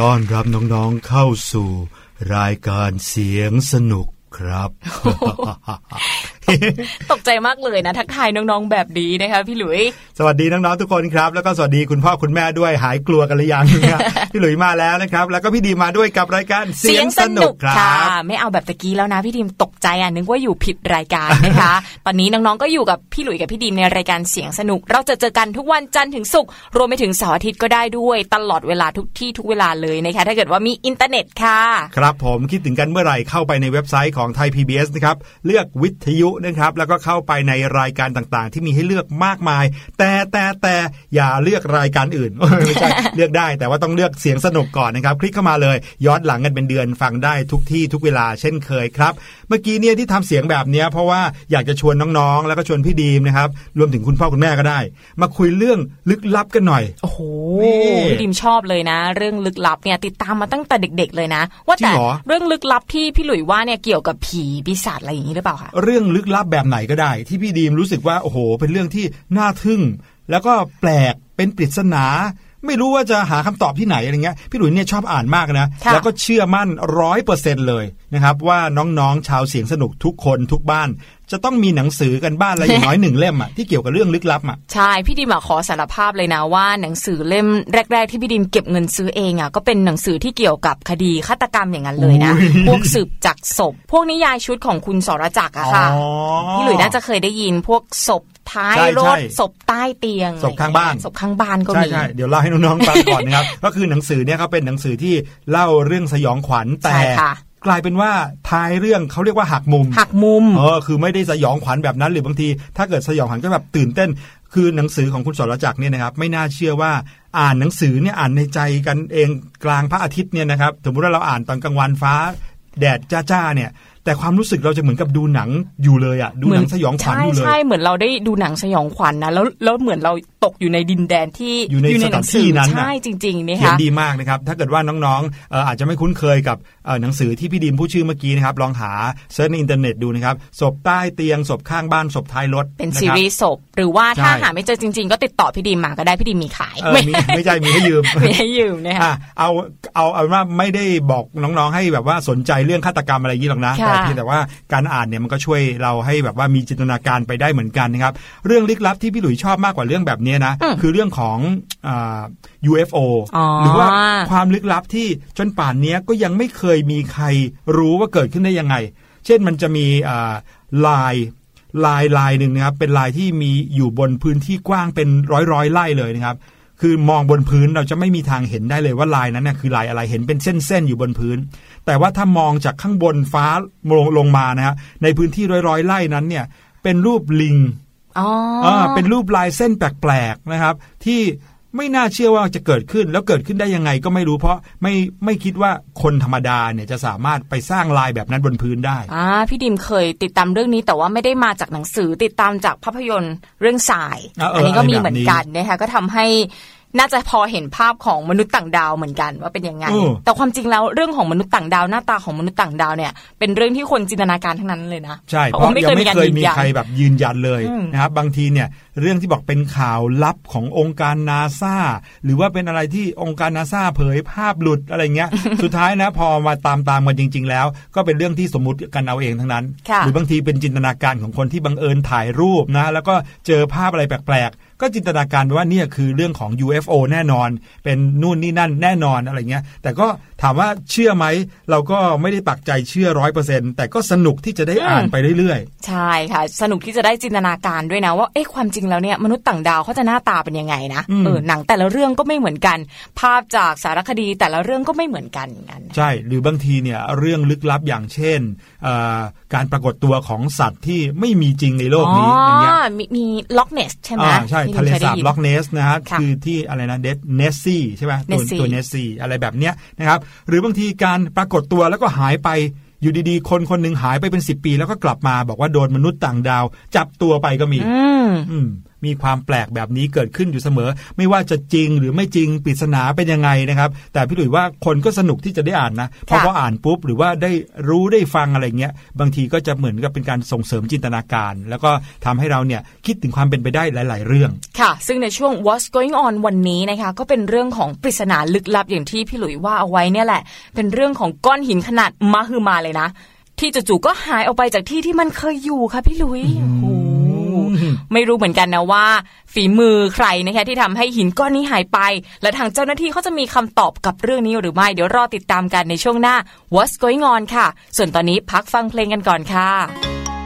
ต้อนรับน้องๆเข้าสู่ รายการเสียงสนุกครับ ตกใจมากเลยนะ ทักทายน้องๆแบบนี้นะคะพี่หลุย สวัสดีน้องๆทุกคนครับ แล้วก็สวัสดีคุณพ่อคุณแม่ด้วยหายกลัวกันหรือยังนะพี่หลุยมาแล้วนะครับ แล้วก็พี่ดีมาด้วยกับรายการเสียงสนุกครัค่ะบไม่เอาแบบตะกี้แล้วนะพี่ดิมตกใจอะนึกว่าอยู่ผิดรายการนะคะ ตอนนี้น้องๆก็อยู่กับพี่หลุยกับพี่ดิมในรายการเสียงสนุก เราจะเจอกันทุกวันจันทร์ถึงศุกร์รวมไปถึงเสาร์อาทิตย์ก็ได้ด้วย ตลอดเวลาทุกที่ทุกเวลาเลยนะคะถ้าเกิดว่ามีอินเทอร์เน็ตค่ะ ครับผมคิดถึงกันเมื่อไหร่เข้าไปในเว็บไซต์ของไทย PBS นะครับเลือกวิทยุนะครับแล้วก็เข้าไปในรายการต่างๆ ที่มีให้เลือกมากมาย แต่แต่แต่อย่าเลือกรายการอื่นไม่ใช่เลือกได้ แต่ว่าต้องเลือกเสียงสนุกก่อนนะครับ คลิกเข้ามาเลย ย้อนหลังกันเป็นเดือนฟังได้ทุกที่ทุกเวลาเช่นเคยครับ เมื่อกี้เนี่ยที่ทำเสียงแบบเนี้ยเพราะว่าอยากจะชวนน้องๆ แล้วก็ชวนพี่ดีมนะครับรวมถึงคุณพ่อคุณแม่ก็ได้ มาคุยเรื่องลึกลับกันหน่อยโอ้โหนี่พี่ดิมชอบเลยนะ เรื่องลึกลับเนี่ยติดตามมาตั้งแต่เด็ก ๆ เลยนะ ว่าจริแต่งเหรอเรื่องลึกลับที่พี่หลุยว่าเนี่ยเกี่ยวกับผีปีศาจอะไรอย่างนี้หรือเปล่าคะเรื่องลึกลับแบบไหนก็ได้ ที่พี่ดีมรู้สึกว่าโอ้โห เป็นเรื่องที่น่าทึ่ง แล้วก็แปลกเป็นปริศนา ไม่รู้ว่าจะหาคำตอบที่ไหนอะไรเงี้ยพี่หลุยเนี่ยชอบอ่านมากนะค่ะแล้วก็เชื่อมั่นร้อยเปอร์เซ็นเลยนะครับว่าน้องๆชาวเสียงสนุกทุกคนทุกบ้าน จะต้องมีหนังสือกันบ้านละอย่างน้อยหนึ่งเล่มอะที่เกี่ยวกับเรื่องลึกลับอะใช่พี่ดิมอะขอสารภาพเลยนะว่าหนังสือเล่มแรก ๆ ที่พี่ดิมเก็บเงินซื้อเองอะก็เป็นหนังสือที่เกี่ยวกับคดีฆาตกรรมอย่างนั้นเลยนะอุ๊ยพวกสืบจากศพ พวกนิยายชุดของคุณสรจักรอะค่ะอ๋อพี่หลุยน่าจะเคยได้ยินพวกศพท้ายใช่รใช่ถศพใต้เตียงศพข้างบ้านศพข้างบ้านก็ใช่มีใช่เดี๋ยวเล่าให้น้องๆฟังก่อนนะครับ ก็คือหนังสือเนี่ยเขาเป็นหนังสือที่เล่าเรื่องสยองขวัญแต่ใช่ค่ะ กลายเป็นว่าท้ายเรื่องเขาเรียกว่าหักมุมหักมุมเออคือไม่ได้สยองขวัญแบบนั้นหรือบางที ถ้าเกิดสยองขวัญก็แบบตื่นเต้น คือหนังสือของคุณสรจักรเนี่ยนะครับ ไม่น่าเชื่อว่าอ่านหนังสือเนี่ยอ่านในใจกันเองกลางพระอาทิตย์เนี่ยนะครับสมมติว่าเราอ่านตอนกลางวันฟ้า แดดจ้าๆเนี่ย แต่ความรู้สึกเราจะเหมือนกับดูหนังอยู่เลยอะดูหนังสยองขวัญใช่อยู่เลยใช่เหมือนเราได้ดูหนังสยองขวัญนะแล้วแล้วเหมือนเราตกอยู่ในดินแดนที่อยู่ในสถานที่นั้นน่ะใช่จริงๆนี่เขียนค่ะดีมากนะครับถ้าเกิดว่าน้องๆเอ่ออาจจะไม่คุ้นเคยกับเอ่อหนังสือที่พี่ดีมพูดชื่อเมื่อกี้นะครับลองหา search ในอินเทอร์เน็ตดูนะครับศพใต้เตียงศพข้างบ้านศพท้ายรถเป็นซีรีส์นะครับศพหรือว่าถ้าใช่หาไม่เจอจริง ๆ ก็ติดต่อพี่ดีมมาก็ได้พี่ดีมมีขายเออมีไม่ใช่มีให้ยืมมีให้ยืมนะคะอะเอาเอาเอาว่าไม่ได้บอกน้องๆให้แบบว่าสนใจเรื่องฆาตกรรมอะไรอย่างนี้หรอกนะค่ะแต่เพียงแต่ว่าการอ่านเนี่ยมันก็ช่วยเราให้แบบว่ามีจินตนาการไปได้เหมือนกันนะครับ เรื่องลึกลับที่พี่หลุยชอบมากกว่าเรื่องแบบนี้นะ คือเรื่องของอ่า UFO อ๋อหรือว่าความลึกลับที่จนป่านเนี้ยก็ยังไม่เคยมีใครรู้ว่าเกิดขึ้นได้ยังไง เช่นมันจะมีอ่าลายลายลายหนึ่งนะครับ เป็นลายที่มีอยู่บนพื้นที่กว้างเป็นร้อยร้อยๆไร่เลยนะครับ คือมองบนพื้นเราจะไม่มีทางเห็นได้เลยว่าลายนั้นน่ะคือลายอะไรเห็นเป็นเส้นๆอยู่บนพื้น แต่ว่าถ้ามองจากข้างบนฟ้าลงลงมานะฮะในพื้นที่ร้อยๆไร่นั้นเนี่ยเป็นรูปลิงอ๋ออ่าเป็นรูปลายเส้นแปลกๆนะครับ ที่ไม่น่าเชื่อว่าจะเกิดขึ้นแล้วเกิดขึ้นได้ยังไงก็ไม่รู้เพราะไม่ไม่คิดว่าคนธรรมดาเนี่ยจะสามารถไปสร้างลายแบบนั้นบนพื้นได้อ่าพี่ดิมเคยติดตามเรื่องนี้แต่ว่าไม่ได้มาจากหนังสือติดตามจากภาพยนตร์เรื่องสายอ่าเอออันนี้ก็มีอะไรแบบนี้เหมือนกันนะคะก็ทำให้ น่าจะพอเห็นภาพของมนุษย์ต่างดาวเหมือนกันว่าเป็นยังไงเออแต่ความจริงแล้วเรื่องของมนุษย์ต่างดาวหน้าตาของมนุษย์ต่างดาวเนี่ยเป็นเรื่องที่คนจินตนาการทั้งนั้นเลยนะใช่เพเพราะราะไม่ยังไม่เคเคยยมีมีการยืนยันใครแบบยืนยันเลยอืมนะครับบางทีเนี่ยเรื่องที่บอกเป็นข่าวลับขององค์การนาซาหรือว่าเป็นอะไรที่องค์การนาซาเผยภาพหลุดอะไรเงี้ย สุดท้ายนะพอมาตามตามกันจริง ๆ แล้ว ก็เป็นเรื่องที่สมมติกันเอาเองทั้งนั้นค่ะหรือบางทีเป็นจินตนาการของคนที่บังเอิญถ่ายรูปนะ แล้วก็เจอภาพอะไรแปลกๆ ก็จินตนาการไปว่าเนี่ยคือเรื่องของ UFO แน่นอน เป็นนู่นนี่นั่นแน่นอนอะไรเงี้ย แต่ก็ ถามว่าเชื่อไหม เราก็ไม่ได้ปักใจเชื่อร้อยเปอร์เซ็นต์แต่ก็สนุกที่จะได้อ่านไปเรื่อยๆ ใช่ค่ะ สนุกที่จะได้จินตนาการด้วยนะว่าเอ๊ะความจริงแล้วเนี่ยมนุษย์ต่างดาวเขาจะหน้าตาเป็นยังไงนะอืมเออหนังแต่ละเรื่องก็ไม่เหมือนกัน ภาพจากสารคดีแต่ละเรื่องก็ไม่เหมือนกันอย่างนั้นใช่หรือบางทีเนี่ยเรื่องลึกลับอย่างเช่นเอ่อการปรากฏตัวของสัตว์ที่ไม่มีจริงในโลกนี้อย่างเงี้ยมีมี Loch Ness ใช่ไหมอ่าใช่ที่ทะเลสาบเคยได้ยินล็อกเนสนะฮะค่ะคือที่อะไรนะ the Nessie ใช่ไหมตัว Nessie ตัว Nessie อะไรแบบเนี้ยนะครับหรือบางทีการปรากฏตัวแล้วก็หายไปอยู่ดีๆ คนคนหนึ่งหายไปเป็น10ปีแล้วก็กลับมาบอกว่าโดนมนุษย์ต่างดาว จับตัวไปก็มี อืมอื มมีความแปลกแบบนี้เกิดขึ้นอยู่เสมอ ไม่ว่าจะจริงหรือไม่จริงปริศนาเป็นยังไงนะครับ แต่พี่หลุยว่าคนก็สนุกที่จะได้อ่านนะเพราะพออ่านปุ๊บหรือว่าได้รู้ได้ฟังอะไรเงี้ยบางทีก็จะเหมือนกับเป็นการส่งเสริมจินตนาการ แล้วก็ทำให้เราเนี่ยคิดถึงความเป็นไปได้หลาย ๆ เรื่อง ค่ะ ซึ่งในช่วง What's Going On วันนี้นะคะก็เป็นเรื่องของปริศนาลึกลับอย่างที่พี่หลุยว่าเอาไว้เนี่ยแหละ เป็นเรื่องของก้อนหินขนาดมหึมาเลยนะ ที่จู่ๆก็หายออกไปจากที่ที่มันเคยอยู่ค่ะพี่หลุยโอ้โห ไม่รู้เหมือนกันนะว่า ฝีมือใครนะคะที่ทำให้หินก้อนนี้หายไป และทางเจ้าหน้าที่เขาจะมีคำตอบกับเรื่องนี้หรือไม่ เดี๋ยวรอติดตามกันในช่วงหน้า What's Going On ค่ะ ส่วนตอนนี้พักฟังเพลงกันก่อนค่ะ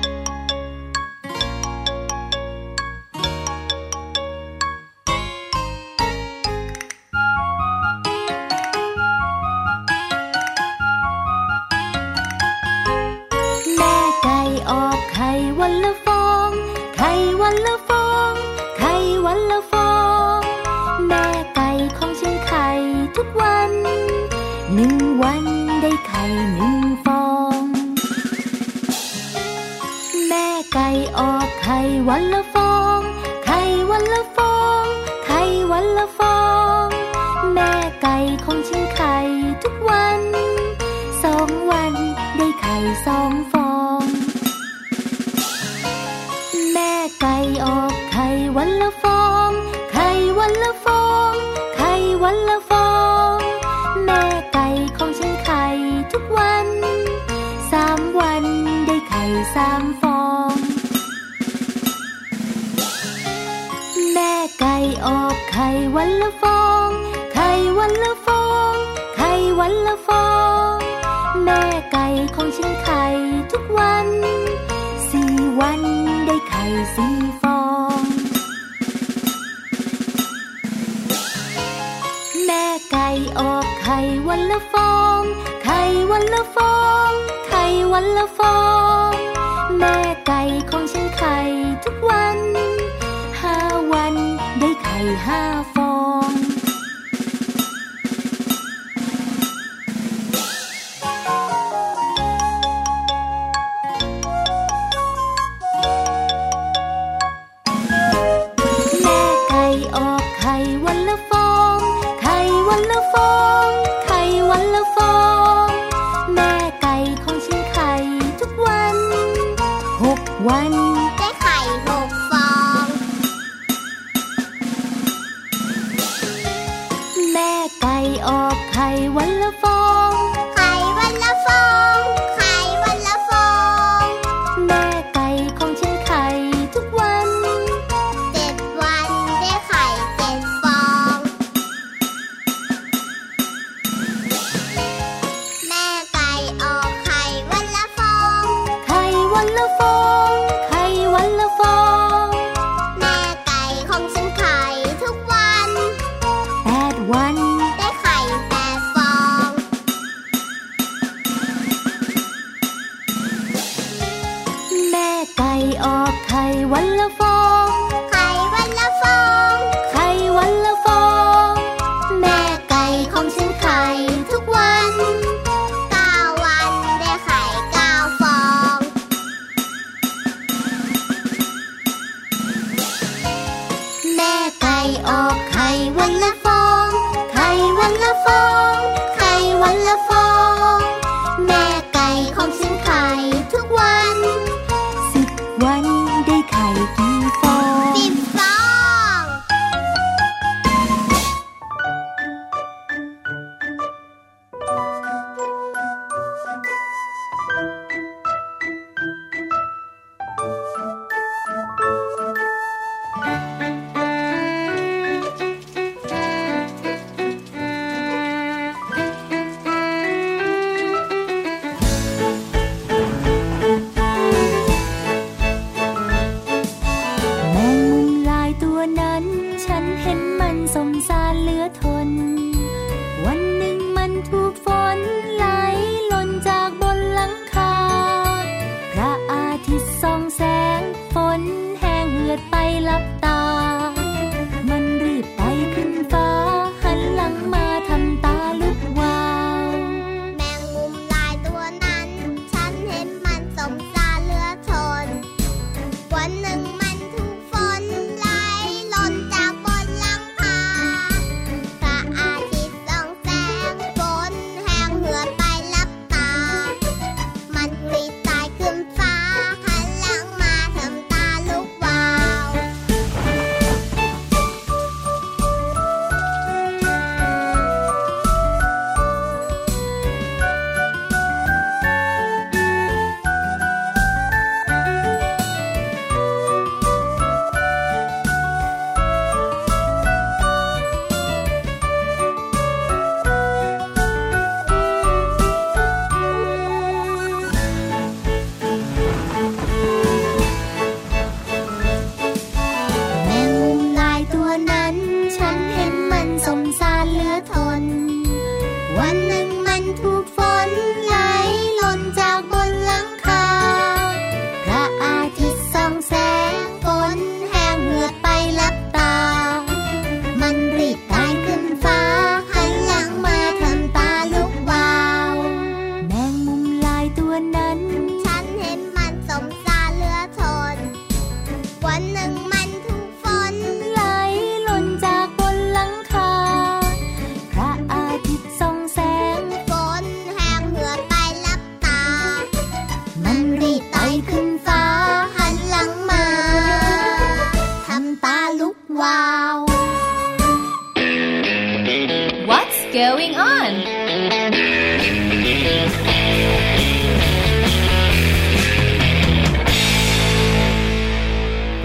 นึ่งฟอง แม่ไก่ออกไข่วันละฟอง สีฟอง แม่ไก่ออกไข่วันละฟอง ไข่วันละฟอง ไข่วันละฟอง แม่ไก่ของฉัน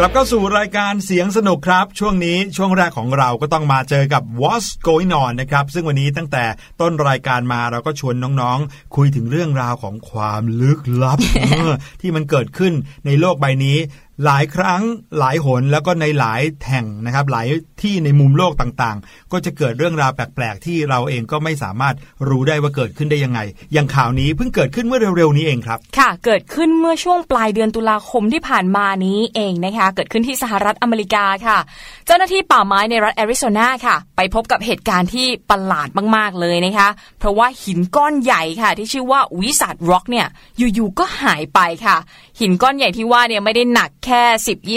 กลับเข้าสู่รายการเสียงสนุกครับ ช่วงนี้ช่วงแรกของเราก็ต้องมาเจอกับ What's Going On นะครับ ซึ่งวันนี้ตั้งแต่ต้นรายการมาเราก็ชวนน้องๆ คุยถึงเรื่องราวของความลึกลับเออที่มันเกิดขึ้นในโลกใบนี้ หลายครั้งหลายหนแล้วก็ในหลายแห่งนะครับ หลายที่ในมุมโลกต่างๆ ก็จะเกิดเรื่องราวแปลกๆ ที่เราเองก็ไม่สามารถรู้ได้ว่าเกิดขึ้นได้ยังไง อย่างข่าวนี้เพิ่งเกิดขึ้นเมื่อเร็วๆนี้เองครับ ค่ะ เกิดขึ้นเมื่อช่วงปลายเดือนตุลาคมที่ผ่านมานี้เองนะคะ เกิดขึ้นที่สหรัฐอเมริกาค่ะ เจ้าหน้าที่ป่าไม้ในรัฐแอริโซนาค่ะ ไปพบกับเหตุการณ์ที่ประหลาดมากๆเลยนะคะ เพราะว่าหินก้อนใหญ่ค่ะ ที่ชื่อว่าวิสัทร็อกเนี่ยอยู่ๆก็หายไปค่ะ หินก้อนใหญ่ที่ว่าเนี่ยไม่ได้หนักแค่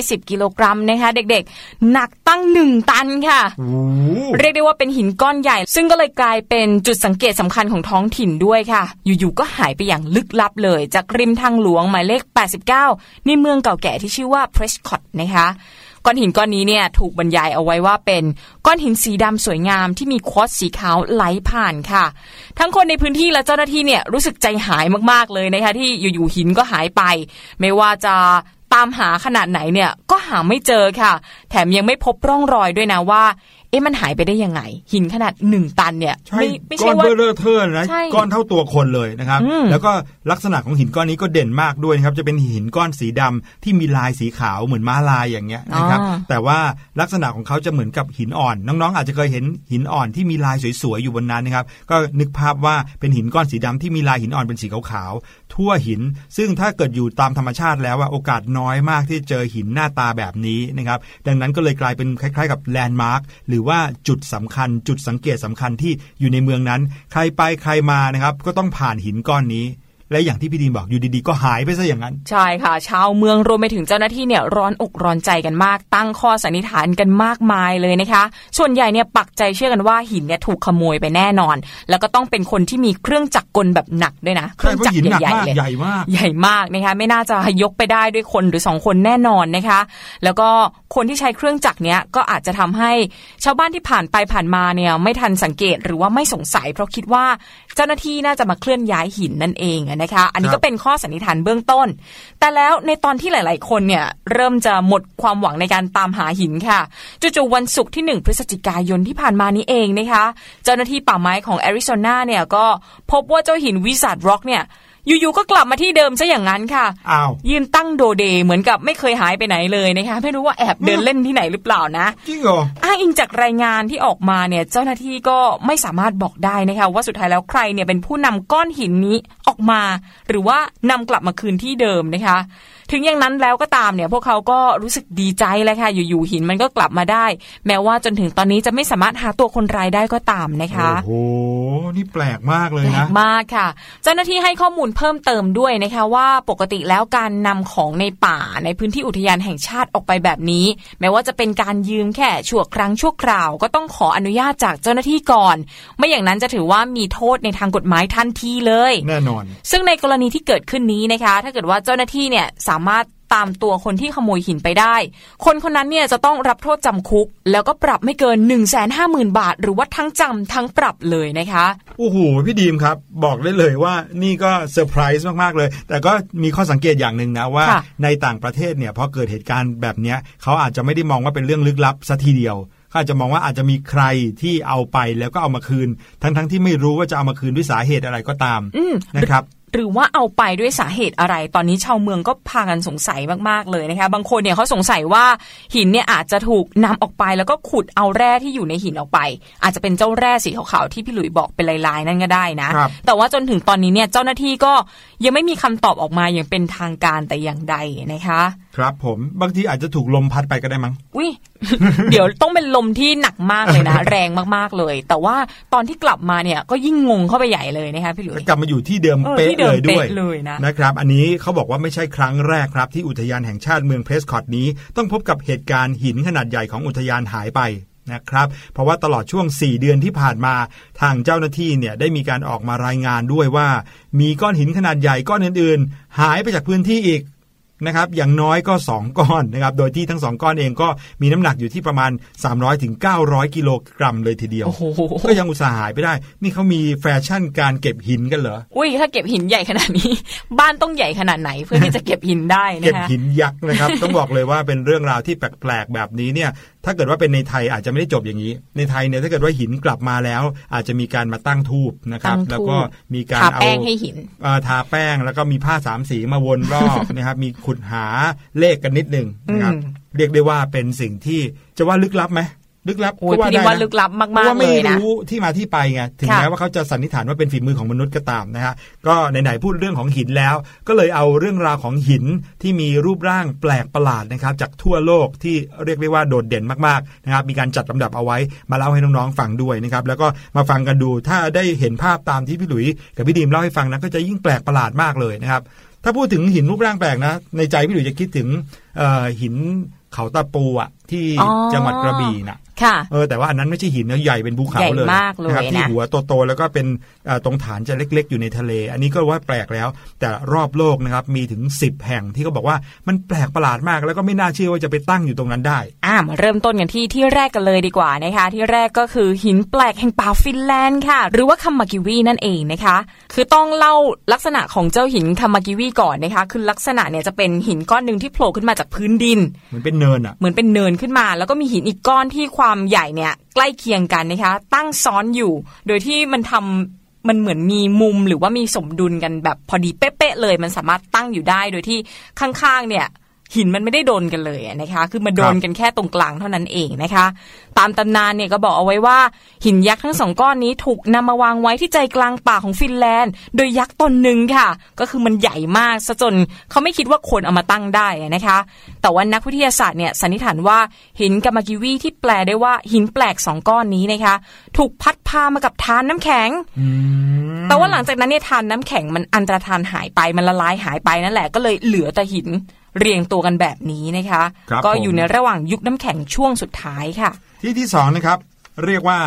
10-20 กิโลกรัมนะคะ เด็กๆ หนักตั้งหนึ่งตันค่ะ เรียกได้ว่าเป็นหินก้อนใหญ่ ซึ่งก็เลยกลายเป็นจุดสังเกตสำคัญของท้องถิ่นด้วยค่ะ อยู่ๆก็หายไปอย่างลึกลับเลย จากริมทางหลวงหมายเลข 89 ในเมืองเก่าแก่ที่ชื่อว่า Prescott นะคะ ก้อนหินก้อนนี้เนี่ยถูกบรรยายเอาไว้ว่าเป็นก้อนหินสีดำสวยงามที่มีควอตซ์สีขาวไหลผ่านค่ะ ทั้งคนในพื้นที่และเจ้าหน้าที่เนี่ยรู้สึกใจหายมากๆเลยนะคะที่อยู่ๆหินก็หายไป ไม่ว่าจะตามหาขนาดไหนเนี่ยก็หาไม่เจอค่ะ แถมยังไม่พบร่องรอยด้วยนะว่า เอ๊ะมันหายไปได้ยังไง หินขนาดหนึ่งตันเนี่ยใช่ไม่ไม่ก้ใช่ก้อนว่าเบ้อเร่อร์เทอร์นะใช่ก้อนเท่าตัวคนเลยนะครับอืมแล้วก็ลักษณะของหินก้อนนี้ก็เด่นมากด้วยนะครับจะเป็นหินก้อนสีดำที่มีลายสีขาวเหมือนม้าลายอย่างเงี้ยนะครับอ๋อแต่ว่าลักษณะของเขาจะเหมือนกับหินอ่อน น้องๆ อาจจะเคยเห็นหินอ่อนที่มีลายสวยๆอยู่บนนั้นนะครับก็นึกภาพว่าเป็นหินก้อนสีดำที่มีลายหินอ่อนเป็นสีขาวๆทั่วหิน ซึ่งถ้าเกิดอยู่ตามธรรมชาติแล้วว่าโอกาสน้อยมากที่เจอหินหน้าตาแบบนี้นะครับดังนั้นก็เลยกลายเป็นคล้าย ๆ กับแลนด์มาร์คหรือว่าจุดสำคัญ จุดสังเกตสำคัญที่อยู่ในเมืองนั้น ใครไปใครมานะครับ ก็ต้องผ่านหินก้อนนี้ และอย่างที่พี่ดีนบอกอยู่ดีๆ ก็หายไปซะอย่างนั้น ใช่ค่ะ ชาวเมืองรวมไปถึงเจ้าหน้าที่เนี่ยร้อนอกร้อนใจกันมาก ตั้งข้อสันนิษฐานกันมากมายเลยนะคะ ส่วนใหญ่เนี่ยปักใจเชื่อกันว่าหินเนี่ยถูกขโมยไปแน่นอน แล้วก็ต้องเป็นคนที่มีเครื่องจักรกลแบบหนักด้วยนะ เครื่องจักรใช่เพราะหินหนักใหญ่มากๆเลยใหญ่มากใหญ่มากนะคะไม่น่าจะยกไปได้ด้วยคนหรือสองคนแน่นอนนะคะ แล้วก็คนที่ใช้เครื่องจักรเนี้ยก็อาจจะทำให้ชาวบ้านที่ผ่านไปผ่านมาเนี่ยไม่ทันสังเกตหรือว่าไม่สงสัย เพราะคิดว่า เจ้าหน้าที่น่าจะมาเคลื่อนย้ายหินนั่นเองอะนะคะ อันนี้ครัก็บเป็นครับข้อสันนิษฐานเบื้องต้น แต่แล้วในตอนที่หลาย ๆ คนเนี่ยเริ่มจะหมดความหวังในการตามหาหินค่ะจู่ๆวันศุกร์ที่ 1 พฤศจิกายนที่ผ่านมานี้เองนะคะ เจ้าหน้าที่ป่าไม้ของแอริโซนาเนี่ยก็พบว่าเจ้าหิน Wizard Rock เนี่ย อยู่ๆก็กลับมาที่เดิมซะอย่างนั้นค่ะอ้าวยืนตั้งโด่เด่เหมือนกับไม่เคยหายไปไหนเลยนะคะไม่รู้ว่าแอบเดินเล่นที่ไหนหรือเปล่านะจริงเหรออ้างอิงจากรายงานที่ออกมาเนี่ยเจ้าหน้าที่ก็ไม่สามารถบอกได้นะคะว่าสุดท้ายแล้วใครเนี่ยเป็นผู้นำก้อนหินนี้ออกมา หรือว่านำกลับมาคืนที่เดิมนะคะ ถึงอย่างนั้นแล้วก็ตามเนี่ย พวกเขาก็รู้สึกดีใจเลยค่ะ อยู่ๆหินมันก็กลับมาได้ แม้ว่าจนถึงตอนนี้จะไม่สามารถหาตัวคนร้ายได้ก็ตามนะคะโอ้โหนี่แปลกมากเลยแปลนะกมากค่ะ เจ้าหน้าที่ให้ข้อมูลเพิ่มเติมด้วยนะคะว่าปกติแล้วการนำของในป่าในพื้นที่อุทยานแห่งชาติออกไปแบบนี้ แม้ว่าจะเป็นการยืมแค่ชั่วครั้งชั่วคราว ก็ต้องขออนุญาตจากเจ้าหน้าที่ก่อน ไม่อย่างนั้นจะถือว่ามีโทษในทางกฎหมายทันทีเลย แน่นอน ซึ่งในกรณีที่เกิดขึ้นนี้นะคะ ถ้าเกิดว่าเจ้าหน้าที่เนี่ยสามารถตามตัวคนที่ขโมยหินไปได้ คนคนนั้นเนี่ยจะต้องรับโทษจำคุก แล้วก็ปรับไม่เกิน 1 5 0 0 0 0 บาท หรือว่าทั้งจำทั้งปรับเลยนะคะ โอ้โห พี่ดีมครับ บอกได้เลยว่านี่ก็เซอร์ไพรส์มากๆเลย แต่ก็มีข้อสังเกตอย่างหนึ่งนะว่าค่ะในต่างประเทศเนี่ยพอเกิดเหตุการณ์แบบเนี้ยเขาอาจจะไม่ได้มองว่าเป็นเรื่องลึกลับซะทีเดียวเขาอาจจะมองว่าอาจจะมีใครที่เอาไปแล้วก็เอามาคืน ทั้งๆที่ไม่รู้ว่าจะเอามาคืนด้วยสาเหตุอะไรก็ตามอืมนะครับ หรือว่าเอาไปด้วยสาเหตุอะไร ตอนนี้ชาวเมืองก็พากันสงสัยมากๆเลยนะคะ บางคนเนี่ยเขาสงสัยว่าหินเนี่ยอาจจะถูกนำออกไปแล้วก็ขุดเอาแร่ที่อยู่ในหินออกไป อาจจะเป็นเจ้าแร่สีขาวๆที่พี่หลุยบอกเป็นลายๆนั่นก็ได้นะครับแต่ว่าจนถึงตอนนี้เนี่ยเจ้าหน้าที่ก็ยังไม่มีคำตอบออกมาอย่างเป็นทางการแต่อย่างใดนะคะ ครับผมบางทีอาจจะถูกลมพัดไปก็ได้มั้งอุ้ยเดี๋ยวต้องเป็นลมที่หนักมากเลยนะ แรงมากๆเลย แต่ว่าตอนที่กลับมาเนี่ยก็ยิ่งงงเข้าไปใหญ่เลยนะคะพี่หลุยกลับมาอยู่ที่เดิมเออเป๊ะที่เดิเลมยด้วยเป๊ะเลยนะนะครับ อันนี้เขาบอกว่าไม่ใช่ครั้งแรกครับ ที่อุทยานแห่งชาติเมืองเพรสคอตนี้ ต้องพบกับเหตุการณ์หินขนาดใหญ่ของอุทยานหายไปนะครับ เพราะว่าตลอดช่วง 4 เดือนที่ผ่านมา ทางเจ้าหน้าที่เนี่ยได้มีการออกมารายงานด้วยว่า มีก้อนหินขนาดใหญ่ก้อนอื่นๆ หายไปจากพื้นที่อีก นะครับอย่างน้อยก็ 2 ก้อนนะครับโดยที่ทั้ง 2 ก้อนเองก็มีน้ำหนักอยู่ที่ประมาณ300ถึง900กิโลกรัมเลยทีเดียวโอ้โหก็ยังอุตส่าห์หายไปได้ นี่เขามีแฟชั่นการเก็บหินกันเหรออุ้ยถ้าเก็บหินใหญ่ขนาดนี้ บ้านต้องใหญ่ขนาดไหนเพื่อที่จะเก็บหินได้นะเก็บคะหินยักษ์นะครับ ต้องบอกเลยว่าเป็นเรื่องราวที่แปลกๆแบบนี้เนี่ย ถ้าเกิดว่าเป็นในไทยอาจจะไม่ได้จบอย่างนี้ ในไทยเนี่ยถ้าเกิดว่าหินกลับมาแล้ว อาจจะมีการมาตั้งทูบนะครับตั้งธูปแล้วก็มีการทาเอาแป้งให้หินเอ่อทาแป้งแล้วก็มีผ้าสามสีมาวนรอบนะครับ มีขุดหาเลขกันนิดหนึ่งนะครับอืมเรียกได้ว่าเป็นสิ่งที่จะว่าลึกลับไหม ลึกลับโอ้ยก็พี่ดิมได้ว่านะลึกลับเพมาราะกว่าๆเลไม่ยนะรู้ที่มาที่ไปไงถึงค่ะแม้ว่าเขาจะสันนิษฐานว่าเป็นฝีมือของมนุษย์ก็ตามนะฮะก็ไหนๆพูดเรื่องของหินแล้ว ก็เลยเอาเรื่องราวของหินที่มีรูปร่างแปลกประหลาดนะครับ จากทั่วโลกที่เรียกได้ว่าโดดเด่นมากๆนะครับมีการจัดลำดับเอาไว้มาเล่าให้น้องๆฟังด้วยนะครับแล้วก็มาฟังกันดูถ้าได้เห็นภาพตามที่พี่หลุยกับพี่ดีมเล่าให้ฟังนะก็จะยิ่งแปลกประหลาดมากเลยนะครับถ้าพูดถึงหินรูปร่างแปลกนะในใจพี่หลุยจะคิดถึงเอ่อหินเขาตะปูอะที่อ๋อจังหวัดกระบี่นะ ค่ะเออแต่ว่าอันนั้นไม่ใช่หินนะใหญ่เป็นภูเขาใหญ่เลยมากเลยนะครับที่นะหัวโตๆแล้วก็เป็นเอ่อตรงฐานจะเล็ก ๆ อยู่ในทะเล อันนี้ก็ว่าแปลกแล้ว แต่รอบโลกนะครับมีถึง 10 แห่งที่เขาบอกว่ามันแปลกประหลาดมาก แล้วก็ไม่น่าเชื่อว่าจะไปตั้งอยู่ตรงนั้นได้อ่ามาเริ่มต้นกันที่ที่แรกกันเลยดีกว่านะคะที่แรกก็คือหินแปลกแห่งป่าฟินแลนด์ค่ะ หรือว่าคัมมากิวีนั่นเองนะคะ คือต้องเล่าลักษณะของเจ้าหินคัมมากิวีก่อนนะคะคือลักษณะเนี่ยจะเป็นหินก้อนหนึ่งที่โผล่ขึ้นมาจากพื้นดินเหมือนเป็นเนินอะเหมือนเป็นเนินขึ้นมา แล้วก็มีหินอีกก้อนที่ควความใหญ่เนี่ยใกล้เคียงกันนะคะ ตั้งซ้อนอยู่ โดยที่มันทำมันเหมือนมีมุมหรือว่ามีสมดุลกันแบบพอดีเป๊ะๆเลย มันสามารถตั้งอยู่ได้โดยที่ข้างๆเนี่ย หินมันไม่ได้โดนกันเลยอะนะคะ คือมาโดนกันแค่ตรงกลางเท่านั้นเองนะคะ ตามตำนานเนี่ยก็บอกเอาไว้ว่า หินยักษ์ทั้งสองก้อนนี้ถูกนำมาวางไว้ที่ใจกลางป่าของฟินแลนด์ โดยยักษ์ตนหนึ่งค่ะ ก็คือมันใหญ่มากซะจนเขาไม่คิดว่าคนเอามาตั้งได้อะนะคะ แต่ว่านักวิทยาศาสตร์เนี่ยสันนิษฐานว่าหินกามากิวีที่แปลได้ว่าหินแปลกสองก้อนนี้นะคะ ถูกพัดพามากับทานน้ำแข็งแต่ว่าหลังจากนั้นเนี่ยทานน้ำแข็งมันอันตรธานหายไปมันละลายหายไปนั่นแหละก็เลยเหลือแต่หิน เรียงตัวกันแบบนี้นะคะครับก็ผมอยู่ในระหว่างยุคน้ำแข็งช่วงสุดท้ายค่ะ ที่ที่สองนะครับเรียกว่า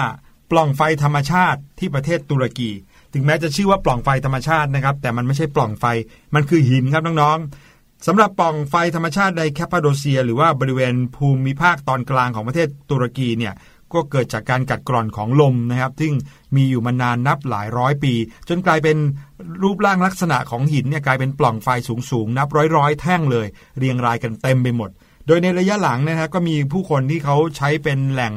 ปล่องไฟธรรมชาติที่ประเทศตุรกี ถึงแม้จะชื่อว่าปล่องไฟธรรมชาตินะครับ แต่มันไม่ใช่ปล่องไฟมันคือหินครับน้องๆสำหรับปล่องไฟธรรมชาติในแคปปาโดเซีย หรือว่าบริเวณภูมิภาคตอนกลางของประเทศตุรกีเนี่ย ก็เกิดจากการกัดกร่อนของลมนะครับ ซึ่งมีอยู่มานานนับหลายร้อยปี จนกลายเป็นรูปร่างลักษณะของหินเนี่ยกลายเป็นปล่องไฟสูงๆ นับร้อยๆ แท่งเลย เรียงรายกันเต็มไปหมด โดยในระยะหลังนะฮะก็มีผู้คนที่เขาใช้เป็นแหล่ง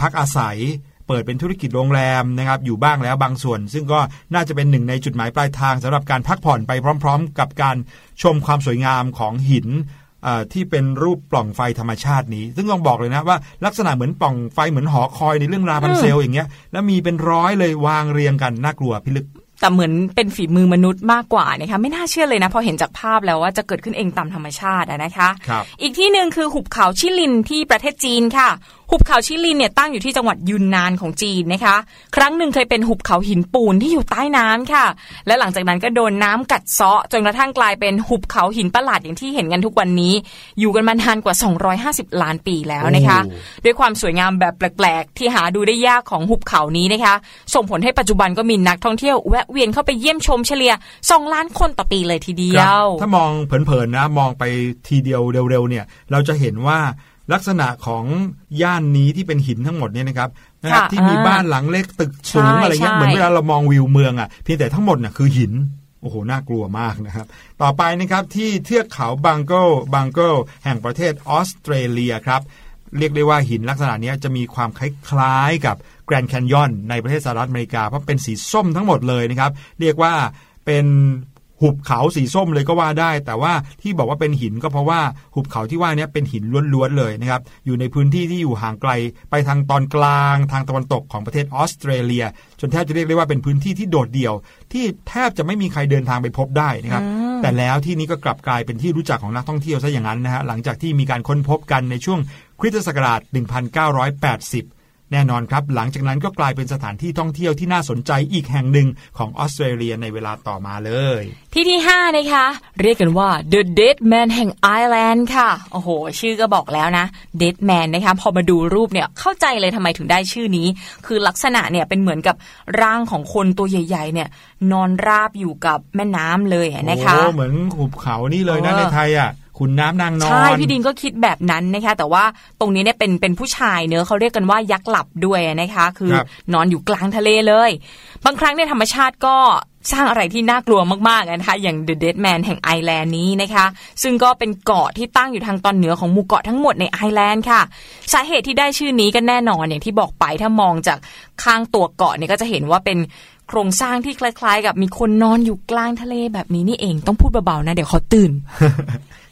พักอาศัย เปิดเป็นธุรกิจโรงแรมนะครับอยู่บ้างแล้วบางส่วน ซึ่งก็น่าจะเป็นหนึ่งในจุดหมายปลายทางสำหรับการพักผ่อนไปพร้อม ๆ กับการชมความสวยงามของหิน ที่เป็นรูปปล่องไฟธรรมชาตินี้ ซึ่งต้องบอกเลยนะว่าลักษณะเหมือนปล่องไฟเหมือนหอคอยในเรื่องราพันเซลอย่างเงี้ยแล้วมีเป็นร้อยเลยวางเรียงกันน่ากลัวพิลึกแต่เหมือนเป็นฝีมือมนุษย์มากกว่านะคะไม่น่าเชื่อเลยนะพอเห็นจากภาพแล้วว่าจะเกิดขึ้นเองตามธรรมชาติอะนะคะครับอีกที่หนึ่งคือหุบเขาชิลินที่ประเทศจีนค่ะ หุบเขาชิลินเนี่ยตั้งอยู่ที่จังหวัดยุนนานของจีนนะคะ ครั้งหนึ่งเคยเป็นหุบเขาหินปูนที่อยู่ใต้น้ำค่ะ และหลังจากนั้นก็โดนน้ำกัดเซาะจนกระทั่งกลายเป็นหุบเขาหินประหลาดอย่างที่เห็นกันทุกวันนี้ อยู่กันมานานกว่า 250 ล้านปีแล้วนะคะโอ้ด้วยความสวยงามแบบแปลกๆ ที่หาดูได้ยากของหุบเขานี้นะคะ ส่งผลให้ปัจจุบันก็มีนักท่องเที่ยวแวะเวียนเข้าไปเยี่ยมชมเฉลี่ย2ล้านคนต่อปีเลยทีเดียครับวถ้ามองเผินๆนะมองไปทีเดียวเร็วๆเนี่ยเราจะเห็นว่า ลักษณะของย่านนี้ที่เป็นหินทั้งหมดเนี่ยนะครับนะครับค่ะที่มีอ่าบ้านหลังเล็กตึกสูงใช่อะไรเงี้ยใช่เหมือนเวลาเรามองวิวเมืองอะเพียงแต่ทั้งหมดน่ะคือหินโอ้โห น่ากลัวมากนะครับ ต่อไปนะครับที่เทือกเขา Bungle Bungle แห่งประเทศออสเตรเลียครับ เรียกได้ว่าหินลักษณะเนี้ยจะมีความคล้ายๆกับแกรนด์แคนยอนในประเทศสหรัฐอเมริกา เพราะเป็นสีส้มทั้งหมดเลยนะครับ เรียกว่าเป็น หุบเขาสีส้มเลยก็ว่าได้ แต่ว่าที่บอกว่าเป็นหินก็เพราะว่าหุบเขาที่ว่าเนี้เป็นหินล้วนๆเลยนะครับอยู่ในพื้นที่ที่อยู่ห่างไกลไปทางตอนกลาง ทางตะวันตกของประเทศออสเตรเลีย จนแทบจะเรียกได้ว่าเป็นพื้นที่ที่โดดเดี่ยว ที่แทบจะไม่มีใครเดินทางไปพบได้นะครับแต่แล้วที่นี้ก็กลับกลายเป็นที่รู้จักของนักท่องเที่ยวซะอย่างนั้นนะฮะหลังจากที่มีการค้นพบกันในช่วงคริสตศักราช1980 แน่นอนครับ หลังจากนั้นก็กลายเป็นสถานที่ท่องเที่ยวที่น่าสนใจอีกแห่งหนึ่งของออสเตรเลียในเวลาต่อมาเลย ที่ที่ 5 นะคะ เรียกกันว่า The Dead Man แห่งไอร์แลนด์ค่ะ โอ้โห ชื่อก็บอกแล้วนะ Dead Man นะคะพอมาดูรูปเนี่ยเข้าใจเลยทำไมถึงได้ชื่อนี้ คือลักษณะเนี่ยเป็นเหมือนกับร่างของคนตัวใหญ่ๆเนี่ยนอนราบอยู่กับแม่น้ำเลยอะนะคะโอ้เหมือนหุบเขานี่เลยนะเออในไทยอะ ขุนน้ำนางนอน ใช่พี่ดินก็คิดแบบนั้นนะคะแต่ว่าตรงนี้เนี่ยเป็นเป็นผู้ชายเนื้อะเขาเรียกกันว่ายักษ์หลับด้วยนะคะ คือครับนอนอยู่กลางทะเลเลย บางครั้งเนี่ยธรรมชาติก็สร้างอะไรที่น่ากลัวมากๆนะคะ อย่าง The Dead Man แห่งไอร์แลนด์นี้นะคะ ซึ่งก็เป็นเกาะที่ตั้งอยู่ทางตอนเหนือของหมู่เกาะทั้งหมดในไอร์แลนด์ค่ะ สาเหตุที่ได้ชื่อนี้ก็แน่นอนอย่างที่บอกไปถ้ามองจากข้างตัวเกาะเนี่ยก็จะเห็นว่าเป็นโครงสร้างที่คล้าย ๆ กับมีคนนอนอยู่กลางทะเลแบบนี้นี่เองต้องพูดเบาๆนะ เดี๋ยวเขาตื่น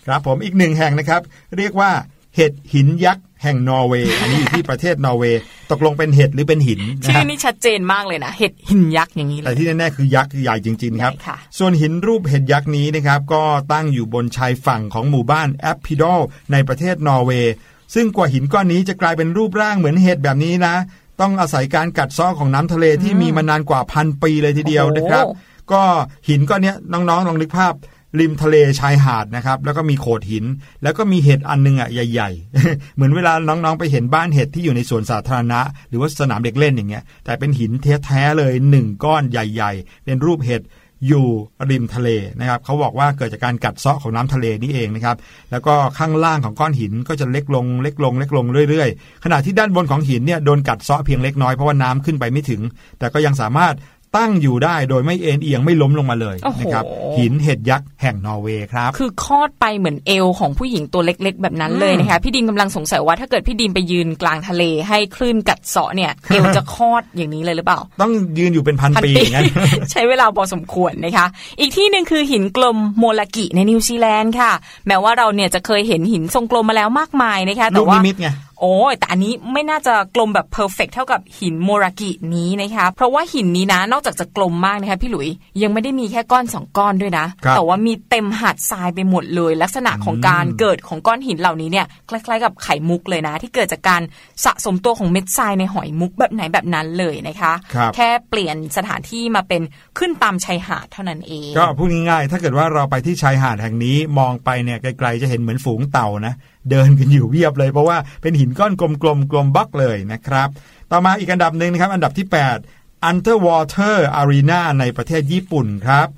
ครับผมอีกหนึ่งแห่งนะครับ เรียกว่าเห็ดหินยักษ์แห่งนอร์เวย์อันนี้อยู่ที่ประเทศนอร์เวย์ตกลงเป็นเห็ดหรือเป็นหินนะชื่อฮะนี่ชัดเจนมากเลยนะ เห็ดหินยักษ์อย่างนี้เลย แต่ที่แน่ๆคือยักษ์ใหญ่จริงๆครับใหญ่ค่ะส่วนหินรูปเห็ดยักษ์นี้นะครับก็ตั้งอยู่บนชายฝั่งของหมู่บ้านแอปพิดอลในประเทศนอร์เวย์ซึ่งกว่าหินก้อนนี้จะกลายเป็นรูปร่างเหมือนเห็ดแบบนี้นะ ต้องอาศัยการกัดเซาะของน้ำทะเลที่มีมานานกว่าพันปีเลยทีเดียวโอ้โหนะครับ ก็หินก้อนเนี้ยน้องๆลองนึกภาพ ริมทะเลชายหาดนะครับ แล้วก็มีโขดหิน แล้วก็มีเห็ดอันนึงอะใหญ่ ๆ เหมือนเวลาน้องๆไปเห็นบ้านเห็ดที่อยู่ในสวนสาธารณะ หรือว่าสนามเด็กเล่นอย่างเงี้ย แต่เป็นหินแท้ๆเลยหนึ่งก้อนใหญ่ ๆ เป็นรูปเห็ดอยู่ริมทะเลนะครับเขาบอกว่าเกิดจากการกัดเซาะของน้ำทะเลนี่เองนะครับ แล้วก็ข้างล่างของก้อนหินก็จะเล็กลงเล็กลงเล็กลงเรื่อยๆ ขณะที่ด้านบนของหินเนี่ยโดนกัดเซาะเพียงเล็กน้อยเพราะว่าน้ำขึ้นไปไม่ถึง แต่ก็ยังสามารถ ตั้งอยู่ได้โดยไม่เอนเอียงไม่ล้มลงมาเลยโอ้โหนะครับหินเห็ดยักษ์แห่งนอร์เวย์ครับ คือคอดไปเหมือนเอวของผู้หญิงตัวเล็กๆ แบบนั้นเลยนะคะพี่ดีมกำลังสงสัยว่าถ้าเกิดพี่ดีมไปยืนกลางทะเลให้คลื่นกัดเซาะเนี่ยเอวจะคอดอย่างนี้เลยหรือเปล่า ต้องยืนอยู่เป็นพันพันปีปีอย่างนั้นใช้เวลาพอสมควรนะคะ อีกที่หนึ่งคือหินกลมโมรากิในนิวซีแลนด์ค่ะ แม้ว่าเราเนี่ยจะเคยเห็นหินทรงกลมมาแล้วมากมายนะคะลูแต่กนิมิตไง แต่ว่า โอ้ยแต่อันนี้ไม่น่าจะกลมแบบ perfect เท่ากับหินโมรากินี้นะคะเพราะว่าหินนี้นะนอกจากจะกลมมากนะคะพี่หลุยยังไม่ได้มีแค่ก้อนสองก้อนด้วยนะครับแต่ว่ามีเต็มหาดทรายไปหมดเลย ลักษณะของการเกิดของก้อนหินเหล่านี้เนี่ยคล้ายๆ กับไข่มุกเลยนะ ที่เกิดจากการสะสมตัวของเม็ดทรายในหอยมุกแบบไหนแบบนั้นเลยนะคะครับแค่เปลี่ยนสถานที่มาเป็นขึ้นตามชายหาดเท่านั้นเองก็พูดง่ายๆถ้าเกิดว่าเราไปที่ชายหาดแห่งนี้มองไปเนี่ยไกลๆจะเห็นเหมือนฝูงเต่านะเดินกันอยู่เวียบเลย เพราะว่าเป็นหินก้อนกลมๆกลมบล็อกเลยนะครับ ต่อมาอีกอันดับหนึ่งนะครับ อันดับที่ 8 Underwater Arena ในประเทศญี่ปุ่นครับ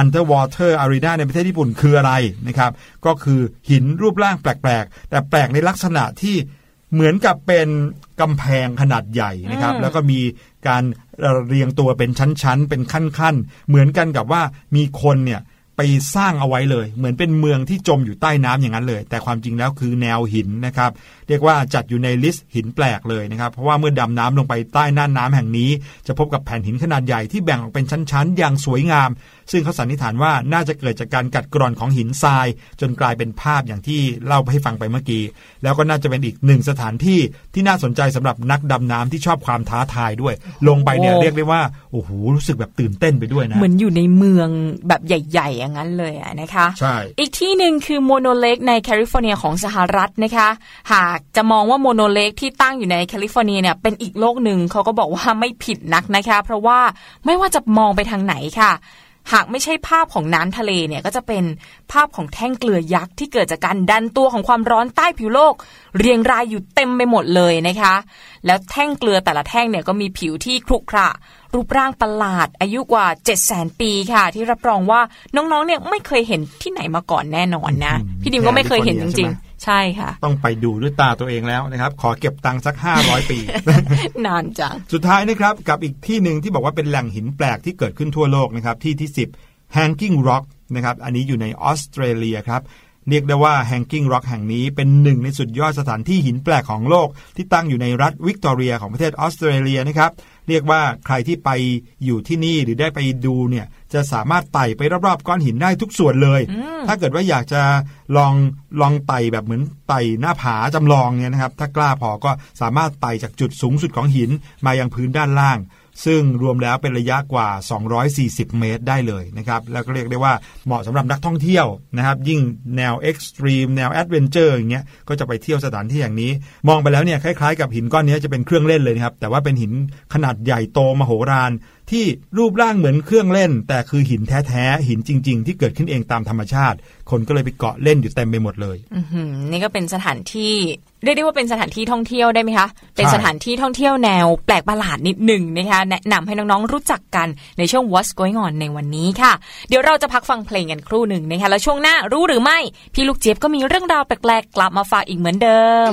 Underwater Arena ในประเทศญี่ปุ่นคืออะไรนะครับ ก็คือหินรูปร่างแปลกๆ แต่แปลกในลักษณะที่เหมือนกับเป็นกำแพงขนาดใหญ่นะครับ แล้วก็มีการเรียงตัวเป็นชั้นๆ เป็นขั้นๆ เหมือนกันกับว่ามีคนเนี่ย ไปสร้างเอาไว้เลย เหมือนเป็นเมืองที่จมอยู่ใต้น้ำอย่างนั้นเลย แต่ความจริงแล้วคือแนวหินนะครับ เรียกว่าจัดอยู่ใน list หินแปลกเลยนะครับ เพราะว่าเมื่อดำน้ำลงไปใต้น่านน้ำแห่งนี้ จะพบกับแผ่นหินขนาดใหญ่ที่แบ่งออกเป็นชั้นๆ อย่างสวยงาม ซึ่งเขาสันนิษฐานว่าน่าจะเกิดจากการกัดกร่อนของหินทราย จนกลายเป็นภาพอย่างที่เล่าให้ฟังไปเมื่อกี้ แล้วก็น่าจะเป็นอีกหนึ่งสถานที่ที่น่าสนใจสำหรับนักดำน้ำที่ชอบความท้าทายด้วย ลงไปเนี่ยโอ้เรียกได้ว่าโอ้โหรู้สึกแบบตื่นเต้นไปด้วยนะเหมือนอยู่ในเมืองแบบใหญ่ ๆ อย่างนั้นเลยอะนะคะใช่อีกที่หนึ่งคือ Mono Lake ในแคลิฟอร์เนียของสหรัฐนะคะ หากจะมองว่าโมโนเลกที่ตั้งอยู่ในแคลิฟอร์เนียเนี่ยเป็นอีกโลกหนึ่งเขาก็บอกว่าไม่ผิดนักนะคะ เพราะว่าไม่ว่าจะมองไปทางไหนค่ะ หากไม่ใช่ภาพของน้ำทะเลเนี่ยก็จะเป็นภาพของแท่งเกลือยักษ์ที่เกิดจากการดันตัวของความร้อนใต้ผิวโลก เรียงรายอยู่เต็มไปหมดเลยนะคะ แล้วแท่งเกลือแต่ละแท่งเนี่ยก็มีผิวที่ครุขระ รูปร่างประหลาดอายุกว่า7 0 0 0 0 0ปีค่ะ ที่รับรองว่าน้องๆเนี่ยไม่เคยเห็นที่ไหนมาก่อนแน่นอนนะอืมพี่ดิมก็ไม่เคยเห็นจแคลิฟอร์เนียริงใช่ไหมๆใช่ค่ะ ต้องไปดูด้วยตาตัวเองแล้วนะครับ ขอเก็บตังค์สัก 500 ปี นานจัง สุดท้ายนะครับ กับอีกที่หนึ่งที่บอกว่าเป็นแหล่งหินแปลกที่เกิดขึ้นทั่วโลกนะครับ ที่ที่ 10 Hanging Rock นะครับ อันนี้อยู่ในออสเตรเลียครับ เรียกได้ว่า Hanging Rock แห่งนี้เป็นหนึ่งในสุดยอดสถานที่หินแปลกของโลก ที่ตั้งอยู่ในรัฐวิกตอเรียของประเทศออสเตรเลียนะครับ เรียกว่าใครที่ไปอยู่ที่นี่หรือได้ไปดูเนี่ยจะสามารถไต่ไปรอบๆก้อนหินได้ทุกส่วนเลย ถ้าเกิดว่าอยากจะลองลองไต่แบบเหมือนไต่หน้าผาจำลองเนี่ยนะครับ ถ้ากล้าพอก็สามารถไต่จากจุดสูงสุดของหินมายังพื้นด้านล่าง ซึ่งรวมแล้วเป็นระยะกว่า 240 เมตรได้เลยนะครับแล้วก็เรียกได้ว่าเหมาะสำหรับนักท่องเที่ยวนะครับยิ่งแนว extreme แนว adventure อย่างเงี้ยก็จะไปเที่ยวสถานที่อย่างนี้ มองไปแล้วเนี่ยคล้ายๆ กับหินก้อนนี้จะเป็นเครื่องเล่นเลยนะครับแต่ว่าเป็นหินขนาดใหญ่โตมโหฬาร ที่รูปร่างเหมือนเครื่องเล่น แต่คือหินแท้ๆ หินจริง ๆ ที่เกิดขึ้นเองตามธรรมชาติ คนก็เลยไปเกาะเล่นอยู่เต็มไปหมดเลยนี่ก็เป็นสถานที่เรียกได้ว่าเป็นสถานที่ท่องเที่ยวได้ไหมคะ เป็นสถานที่ท่องเที่ยวแนวแปลกประหลาดนิดหนึ่งนะคะแนะนำให้น้องๆรู้จักกันในช่วง What's Going On ในวันนี้ค่ะ เดี๋ยวเราจะพักฟังเพลงกันครู่หนึ่งนะคะแล้วช่วงหน้ารู้หรือไม่ พี่ลูกเจี๊ยบก็มีเรื่องราวแปลกๆกลับมาฝากอีกเหมือนเดิม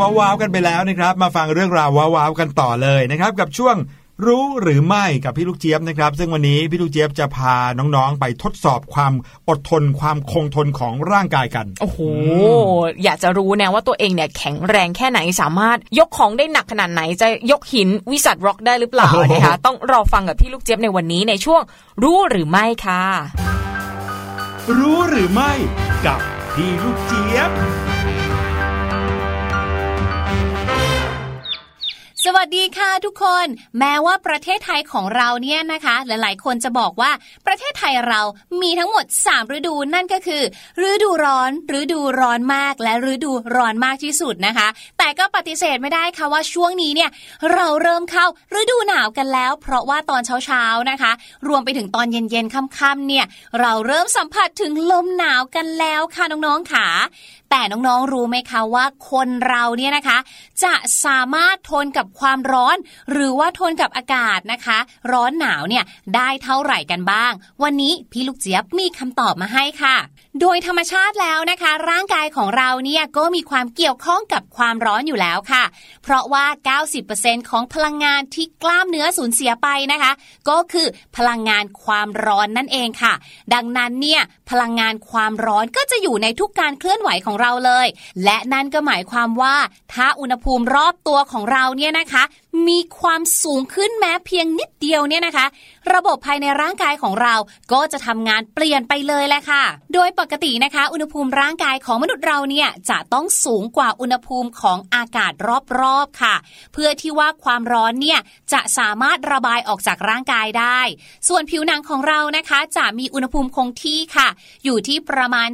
ว้าวๆกันไปแล้วนะครับ มาฟังเรื่องราวว้าวๆกันต่อเลยนะครับ กับช่วงรู้หรือไม่กับพี่ลูกเจี๊ยบนะครับ ซึ่งวันนี้พี่ลูกเจี๊ยบจะพาน้องๆ ไปทดสอบความอดทนความคงทนของร่างกายกันโอ้โหอยากจะรู้นะว่าตัวเองเนี่ยแข็งแรงแค่ไหนสามารถยกของได้หนักขนาดไหนจะยกหินวิสัทร็อกได้หรือเปล่าโอ้โหนะคะต้องรอฟังกับพี่ลูกเจี๊ยบในวันนี้ในช่วงรู้หรือไม่ค่ะ รู้หรือไม่กับพี่ลูกเจี๊ยบ สวัสดีค่ะทุกคน แม้ว่าประเทศไทยของเราเนี่ยนะคะ หลาย ๆ คนจะบอกว่าประเทศไทยเรามีทั้งหมด 3 ฤดูนั่นก็คือ ฤดูร้อนฤดูร้อนมากและฤดูร้อนมากที่สุดนะคะ แต่ก็ปฏิเสธไม่ได้ค่ะว่าช่วงนี้เนี่ยเราเริ่มเข้าฤดูหนาวกันแล้ว เพราะว่าตอนเช้า ๆ นะคะ รวมไปถึงตอนเย็น ๆ ค่ำ ๆ เนี่ยเราเริ่มสัมผัสถึงลมหนาวกันแล้วค่ะน้อง ๆ ค่ะแต่น้องๆรู้ไหมคะว่าคนเราเนี่ยนะคะ จะสามารถทนกับความร้อน หรือว่าทนกับอากาศนะคะ ร้อนหนาวเนี่ยได้เท่าไหร่กันบ้าง วันนี้พี่ลูกเจี๊ยบมีคำตอบมาให้ค่ะ โดยธรรมชาติแล้วนะคะ ร่างกายของเราเนี่ยก็มีความเกี่ยวข้องกับความร้อนอยู่แล้วค่ะ เพราะว่า 90%ของพลังงานที่กล้ามเนื้อสูญเสียไปนะคะ ก็คือพลังงานความร้อนนั่นเองค่ะ ดังนั้นเนี่ยพลังงานความร้อนก็จะอยู่ในทุกการเคลื่อนไหวของเราเลย และนั่นก็หมายความว่าถ้าอุณหภูมิรอบตัวของเราเนี่ยนะคะ มีความสูงขึ้นแม้เพียงนิดเดียวเนี่ยนะคะ ระบบภายในร่างกายของเราก็จะทำงานเปลี่ยนไปเลยแหละค่ะ โดยปกตินะคะ อุณหภูมิร่างกายของมนุษย์เราเนี่ยจะต้องสูงกว่าอุณหภูมิของอากาศรอบๆค่ะ เพื่อที่ว่าความร้อนเนี่ยจะสามารถระบายออกจากร่างกายได้ ส่วนผิวหนังของเรานะคะจะมีอุณหภูมิคงที่ค่ะ อยู่ที่ประมาณ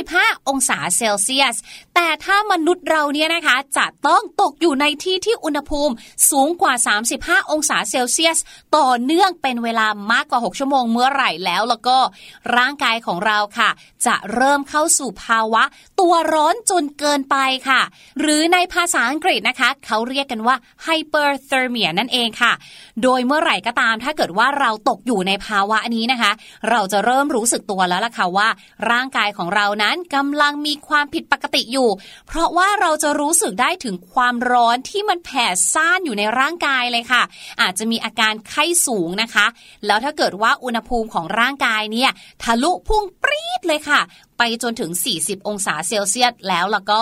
35 องศาเซลเซียส แต่ถ้ามนุษย์เราเนี่ยนะคะจะต้องตกอยู่ในที่ที่อุณหภูมิสูงกว่า 35 องศาเซลเซียส ต่อเนื่องเป็นเวลามากกว่า 6 ชั่วโมงเมื่อไหร่แล้วแล้วก็ร่างกายของเราค่ะ จะเริ่มเข้าสู่ภาวะ ตัวร้อนจนเกินไปค่ะ หรือในภาษาอังกฤษนะคะ เขาเรียกกันว่า hyperthermia นั่นเองค่ะ โดยเมื่อไหร่ก็ตามถ้าเกิดว่าเราตกอยู่ในภาวะนี้นะคะ เราจะเริ่มรู้สึกตัวแล้วล่ะค่ะว่า ร่างกายของเรานั้นกำลังมีความผิดปกติอยู่ เพราะว่าเราจะรู้สึกได้ถึงความร้อนที่มันแผ่ซ่านอยู่ในร่างกายเลยค่ะ อาจจะมีอาการไข้สูงนะคะ แล้วถ้าเกิดว่าอุณหภูมิของร่างกายเนี่ยทะลุพุ่งปรี๊ดเลยค่ะ ไปจนถึง 40 องศาเซลเซียสแล้วแล้วก็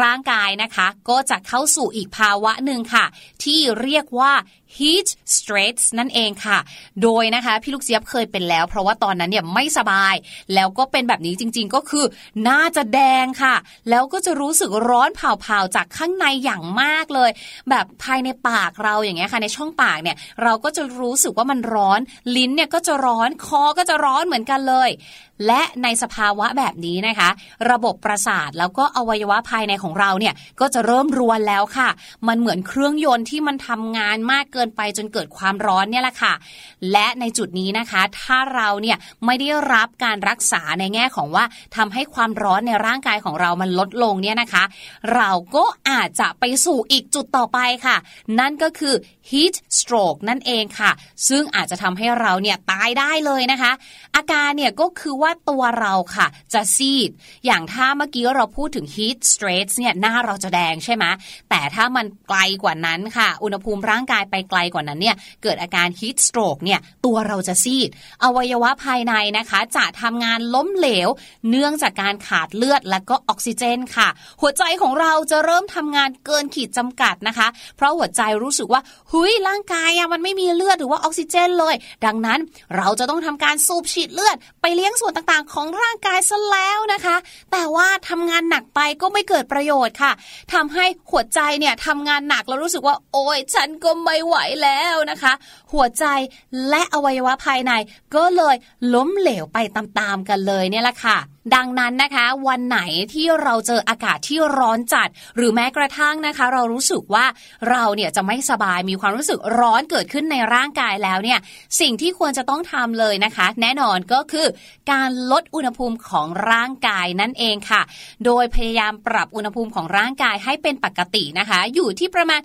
ร่างกายนะคะ ก็จะเข้าสู่อีกภาวะหนึ่งค่ะ ที่เรียกว่า heat stress นั่นเองค่ะ โดยนะคะพี่ลูกเจี๊ยบเคยเป็นแล้ว เพราะว่าตอนนั้นเนี่ยไม่สบาย แล้วก็เป็นแบบนี้จริง ๆ ก็คือหน้าจะแดงค่ะ แล้วก็จะรู้สึกร้อนเผาๆจากข้างในอย่างมากเลย แบบภายในปากเราอย่างเงี้ยค่ะ ในช่องปากเนี่ยเราก็จะรู้สึกว่ามันร้อน ลิ้นเนี่ยก็จะร้อน คอก็จะร้อนเหมือนกันเลยและในสภาวะแบบนี้นะคะ ระบบประสาทแล้วก็อวัยวะภายในของเราเนี่ยก็จะเริ่มรวนแล้วค่ะ มันเหมือนเครื่องยนต์ที่มันทำงานมากเกินไปจนเกิดความร้อนเนี่ยแหละค่ะ และในจุดนี้นะคะ ถ้าเราเนี่ยไม่ได้รับการรักษาในแง่ของว่าทำให้ความร้อนในร่างกายของเรามันลดลงเนี่ยนะคะ เราก็อาจจะไปสู่อีกจุดต่อไปค่ะ นั่นก็คือ heat stroke นั่นเองค่ะ ซึ่งอาจจะทำให้เราเนี่ยตายได้เลยนะคะ อาการเนี่ยก็คือว่าว่าตัวเราค่ะ จะซีด อย่างถ้าเมื่อกี้เราพูดถึง heat stress เนี่ยหน้าเราจะแดงใช่ไหมแต่ถ้ามันไกลกว่านั้นค่ะ อุณหภูมิร่างกายไปไกลกว่านั้นเนี่ยเกิดอาการ heat stroke เนี่ยตัวเราจะซีด อวัยวะภายในนะคะ จะทำงานล้มเหลว เนื่องจากการขาดเลือดและก็ออกซิเจนค่ะ หัวใจของเราจะเริ่มทำงานเกินขีดจำกัดนะคะ เพราะหัวใจรู้สึกว่าหุยร่างกายอะมันไม่มีเลือดหรือว่าออกซิเจนเลย ดังนั้นเราจะต้องทำการสูบฉีดเลือด ไปเลี้ยงส่วนต่างๆ ของร่างกายซะแล้วนะคะ แต่ว่าทำงานหนักไปก็ไม่เกิดประโยชน์ค่ะทำให้หัวใจเนี่ยทำงานหนักแล้วรู้สึกว่า โอ้ยฉันก็ไม่ไหวแล้วนะคะ หัวใจและอวัยวะภายใน ก็เลยล้มเหลวไปตามๆกันเลยเนี่ยแหละค่ะ ดังนั้นนะคะ วันไหนที่เราเจออากาศที่ร้อนจัด หรือแม้กระทั่งนะคะ เรารู้สึกว่าเราเนี่ยจะไม่สบายมีความรู้สึกร้อนเกิดขึ้นในร่างกายแล้วเนี่ยสิ่งที่ควรจะต้องทำเลยนะคะ แน่นอนก็คือการลดอุณหภูมิของร่างกายนั่นเองค่ะ โดยพยายามปรับอุณหภูมิของร่างกายให้เป็นปกตินะคะ อยู่ที่ประมาณ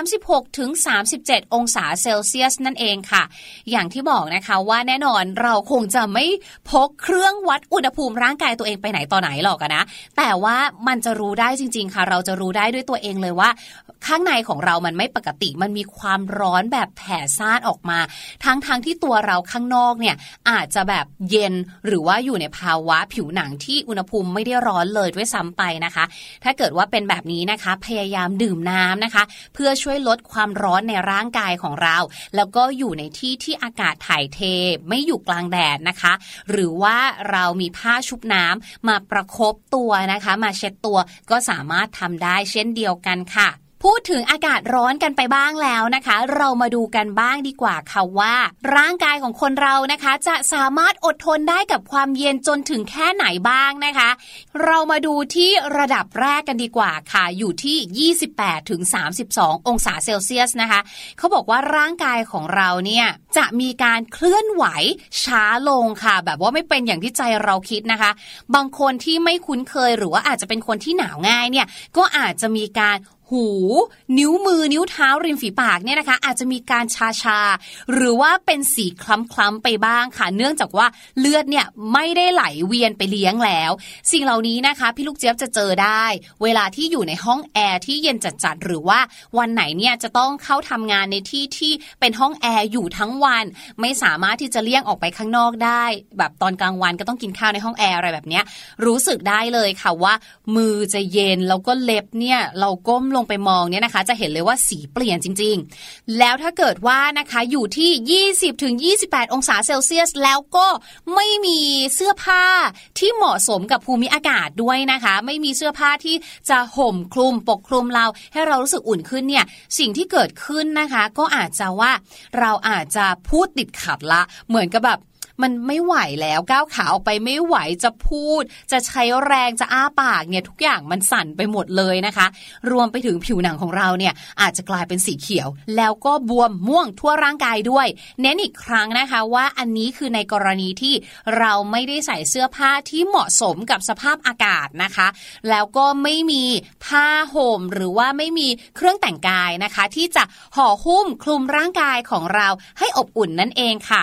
36ถึง37 องศาเซลเซียสนั่นเองค่ะ อย่างที่บอกนะคะว่าแน่นอนเราคงจะไม่พกเครื่องวัดอุณหภูมิร่างกายตัวเองไปไหนต่อไหนหรอกนะแต่ว่ามันจะรู้ได้จริง ๆ ค่ะ เราจะรู้ได้ด้วยตัวเองเลยว่า ข้างในของเรามันไม่ปกติมันมีความร้อนแบบแผ่ซ่านออกมา ทั้งๆทที่ตัวเราข้างนอกเนี่ยอาจจะแบบเย็นหรือว่าอยู่ในภาวะผิวหนังที่อุณหภูมิไม่ได้ร้อนเลยด้วยซ้ำไปนะคะ ถ้าเกิดว่าเป็นแบบนี้นะคะพยายามดื่มน้ำนะคะ เพื่อช่วยลดความร้อนในร่างกายของเรา แล้วก็็อยู่ในที่ที่อากาศถ่ายเทไม่อยู่กลางแดดนะคะ หรือว่าเรามีผ้าชุบน้ำมาประครบตัวนะคะ มาเช็ดตัวก็สามารถทำได้เช่นเดียวกันค่ะ พูดถึงอากาศร้อนกันไปบ้างแล้วนะคะ เรามาดูกันบ้างดีกว่าค่ะว่า ร่างกายของคนเรานะคะ จะสามารถอดทนได้กับความเย็นจนถึงแค่ไหนบ้างนะคะ เรามาดูที่ระดับแรกกันดีกว่าค่ะ อยู่ที่ 28ถึง32 องศาเซลเซียสนะคะ เขาบอกว่าร่างกายของเราเนี่ยจะมีการเคลื่อนไหวช้าลงค่ะ แบบว่าไม่เป็นอย่างที่ใจเราคิดนะคะ บางคนที่ไม่คุ้นเคยหรือว่าอาจจะเป็นคนที่หนาวง่ายเนี่ยก็อาจจะมีการ หู นิ้วมือนิ้วเท้าริมฝีปากเนี่ยนะคะ อาจจะมีการชาชา หรือว่าเป็นสีคล้ำๆไปบ้างค่ะ เนื่องจากว่าเลือดเนี่ยไม่ได้ไหลเวียนไปเลี้ยงแล้ว สิ่งเหล่านี้นะคะ พี่ลูกเจี๊ยบจะเจอได้ เวลาที่อยู่ในห้องแอร์ที่เย็นจัดๆหรือว่าวันไหนเนี่ยจะต้องเข้าทำงานในที่ที่เป็นห้องแอร์อยู่ทั้งวัน ไม่สามารถที่จะเลี่ยงออกไปข้างนอกได้ แบบตอนกลางวันก็ต้องกินข้าวในห้องแอร์อะไรแบบเนี้ยรู้สึกได้เลยค่ะว่า มือจะเย็นแล้วก็เล็บเนี่ยเราก้มลงไปมองเนี่ยนะคะ จะเห็นเลยว่าสีเปลี่ยนจริง ๆ แล้วถ้าเกิดว่านะคะอยู่ที่ 20ถึง28 องศาเซลเซียส แล้วก็ไม่มีเสื้อผ้าที่เหมาะสมกับภูมิอากาศด้วยนะคะ ไม่มีเสื้อผ้าที่จะห่มคลุมปกคลุมเรา ให้เรารู้สึกอุ่นขึ้นเนี่ยสิ่งที่เกิดขึ้นนะคะ ก็อาจจะว่าเราอาจจะพูดติดขัดละ เหมือนกับแบบ มันไม่ไหวแล้วก้าวขาออกไปไม่ไหวจะพูด จะใช้แรงจะอ้าปากเนี่ยทุกอย่างมันสั่นไปหมดเลยนะคะ รวมไปถึงผิวหนังของเราเนี่ยอาจจะกลายเป็นสีเขียว แล้วก็บวมม่วงทั่วร่างกายด้วย เน้นอีกครั้งนะคะว่าอันนี้คือในกรณีที่เราไม่ได้ใส่เสื้อผ้าที่เหมาะสมกับสภาพอากาศนะคะ แล้วก็ไม่มีผ้าห่มหรือว่าไม่มีเครื่องแต่งกายนะคะ ที่จะห่อหุ้มคลุมร่างกายของเราให้อบอุ่นนั่นเองค่ะ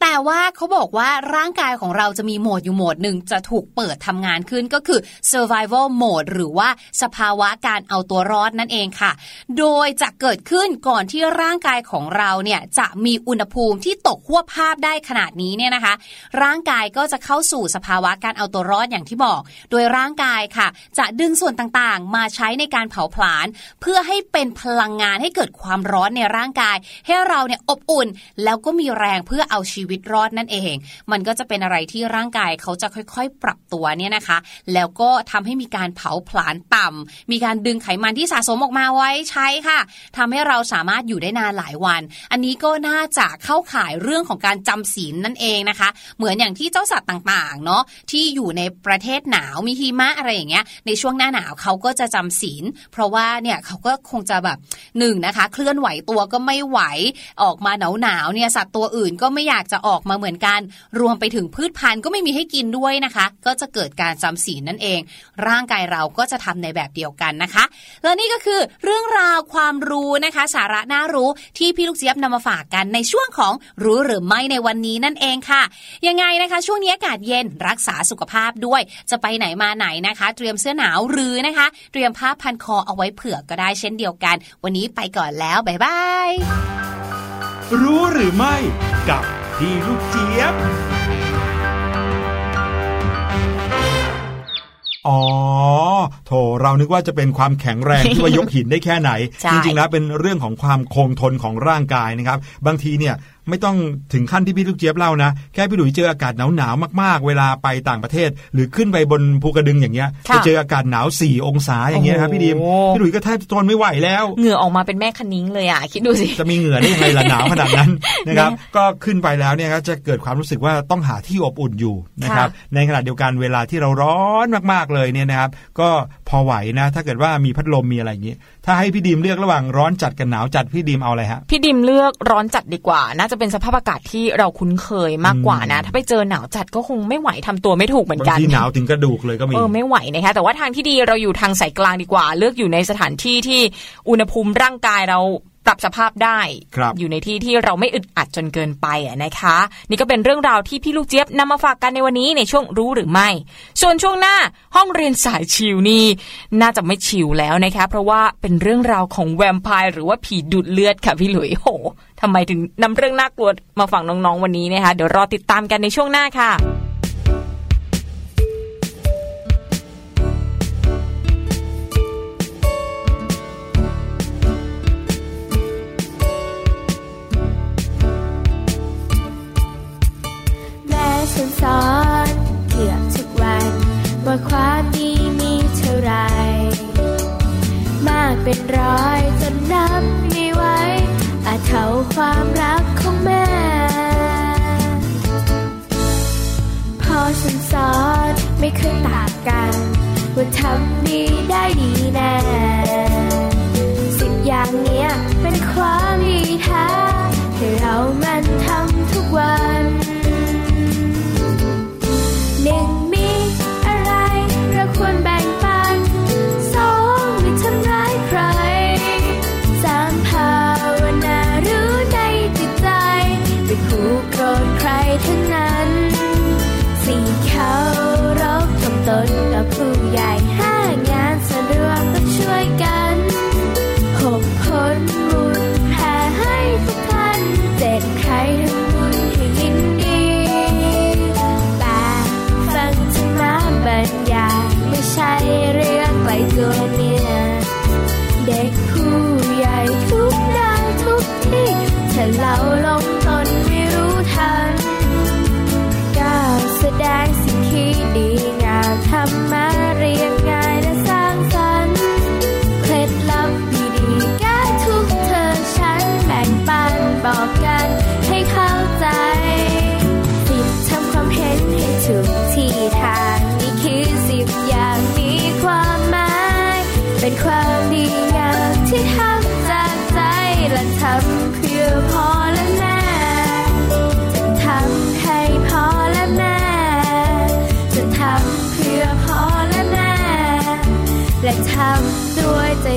แต่ว่าเขาบอกว่าร่างกายของเราจะมีโหมดอยู่โหมดหนึ่งจะถูกเปิดทำงานขึ้นก็คือ survival mode หรือว่าสภาวะการเอาตัวรอดนั่นเองค่ะ โดยจะเกิดขึ้นก่อนที่ร่างกายของเราเนี่ยจะมีอุณหภูมิที่ตกขั้วภาพได้ขนาดนี้เนี่ยนะคะ ร่างกายก็จะเข้าสู่สภาวะการเอาตัวรอดอย่างที่บอก โดยร่างกายค่ะ จะดึงส่วนต่างๆ มาใช้ในการเผาผลาญเพื่อให้เป็นพลังงานให้เกิดความร้อนในร่างกาย ให้เราเนี่ยอบอุ่นแล้วก็มีแรงเพื่อเอาชีวิตรอดนั่นเองมันก็จะเป็นอะไรที่ร่างกายเขาจะค่อยๆ ปรับตัวเนี่ยนะคะ แล้วก็ทำให้มีการเผาผลาญต่ำมีการดึงไขมันที่สะสมออกมาไว้ใช้ค่ะทำให้เราสามารถอยู่ได้นานหลายวัน อันนี้ก็น่าจะเข้าข่ายเรื่องของการจำศีลนั่นเองนะคะ เหมือนอย่างที่เจ้าสัตว์ต่างๆเนาะที่อยู่ในประเทศหนาวมีหิมะอะไรอย่างเงี้ย ในช่วงหน้าหนาวเขาก็จะจำศีล เพราะว่าเนี่ยเขาก็คงจะแบบหนึ่งนะคะ เคลื่อนไหวตัวก็ไม่ไหวออกมาหนาวหนาวๆเนี่ยสัตว์ตัวอื่นก็ไม่อยากจะออกมาเหมือนกันรวมไปถึงพืชพันธุ์ก็ไม่มีให้กินด้วยนะคะ ก็จะเกิดการจำศีลนั่นเอง ร่างกายเราก็จะทำในแบบเดียวกันนะคะ และนี่ก็คือเรื่องราวความรู้นะคะ สาระน่ารู้ที่พี่ลูกเจี๊ยบนำมาฝากกันในช่วงของรู้หรือไม่ในวันนี้นั่นเองค่ะ ยังไงนะคะ ช่วงนี้อากาศเย็นรักษาสุขภาพด้วย จะไปไหนมาไหนนะคะ เตรียมเสื้อหนาวหรือนะคะ เตรียมผ้าพันคอเอาไว้เผื่อก็ได้เช่นเดียวกัน วันนี้ไปก่อนแล้วบ๊ายบายรู้หรือไม่กับ พี่ลูกเจี๊ยบ อ๋อ โถเรานึกว่าจะเป็นความแข็งแรงที่ว่ายกหินได้แค่ไหน ใช่ จริงๆแล้วเป็นเรื่องของความคงทนของร่างกายนะครับ บางทีเนี่ย ไม่ต้องถึงขั้นที่พี่ลูกเจี๊ยบเล่านะ แค่พี่หลุยเจออากาศหนาวๆมากๆ เวลาไปต่างประเทศ หรือขึ้นไปบนภูกระดึงอย่างเงี้ยค่ะจะเจออากาศหนาวสี่องศาอย่างเงี้ยนะครับพี่ดีมโอ้พี่หลุยก็แทบจะทนไม่ไหวแล้ว เหงื่อออกมาเป็นแม่คณิ้งเลยอะคิดดูสิจะมีเหงื่อได้ยังไงล่ะหนาวขนาดนั้นนะครับนะก็ขึ้นไปแล้วเนี่ยครับจะเกิดความรู้สึกว่าต้องหาที่อบอุ่นอยู่นะครับในขณะเดียวกันเวลาที่เราร้อนมากๆเลยเนี่ยนะครับก็พอไหวนะ ถ้าเกิดว่ามีพัดลมมีอะไรอย่างนี้ ถ้าให้พี่ดีมเลือกระหว่างร้อนจัดกับหนาวจัดพี่ดีมเอาอะไรฮะพี่ดิมเลือกร้อนจัดดีกว่า น่าจะเป็นสภาพอากาศที่เราคุ้นเคยมากกว่านะอืมถ้าไปเจอหนาวจัดก็คงไม่ไหวทำตัวไม่ถูกเหมือนบางกันทีหนาวถึงกระดูกเลยก็มีเออไม่ไหวนะคะแต่ว่าทางที่ดีเราอยู่ทางสายกลางดีกว่า เลือกอยู่ในสถานที่ที่อุณหภูมิร่างกายเรา ปรับสภาพได้ครับอยู่ในที่ที่เราไม่อึดอัดจนเกินไปอะนะคะ นี่ก็เป็นเรื่องราวที่พี่ลูกเจี๊ยบนำมาฝากกันในวันนี้ในช่วงรู้หรือไม่ ส่วนช่วงหน้าห้องเรียนสายชิวนี่น่าจะไม่ชิวแล้วนะคะ เพราะว่าเป็นเรื่องราวของแวมไพร์หรือว่าผีดูดเลือดค่ะพี่หลุยโหทำไมถึงนำเรื่องน่ากลัวมาฝากน้องๆวันนี้นะคะเดี๋ยวรอติดตามกันในช่วงหน้าค่ะ ฉันสอนเกือบทุกวัน ว่าความดีมีเท่าไร มากเป็นร้อยจนนับไม่ไหวอาจเท่าความรักของแม่ พอฉันสอนไม่เคยต่างกัน ว่าทำดีได้ดีแน่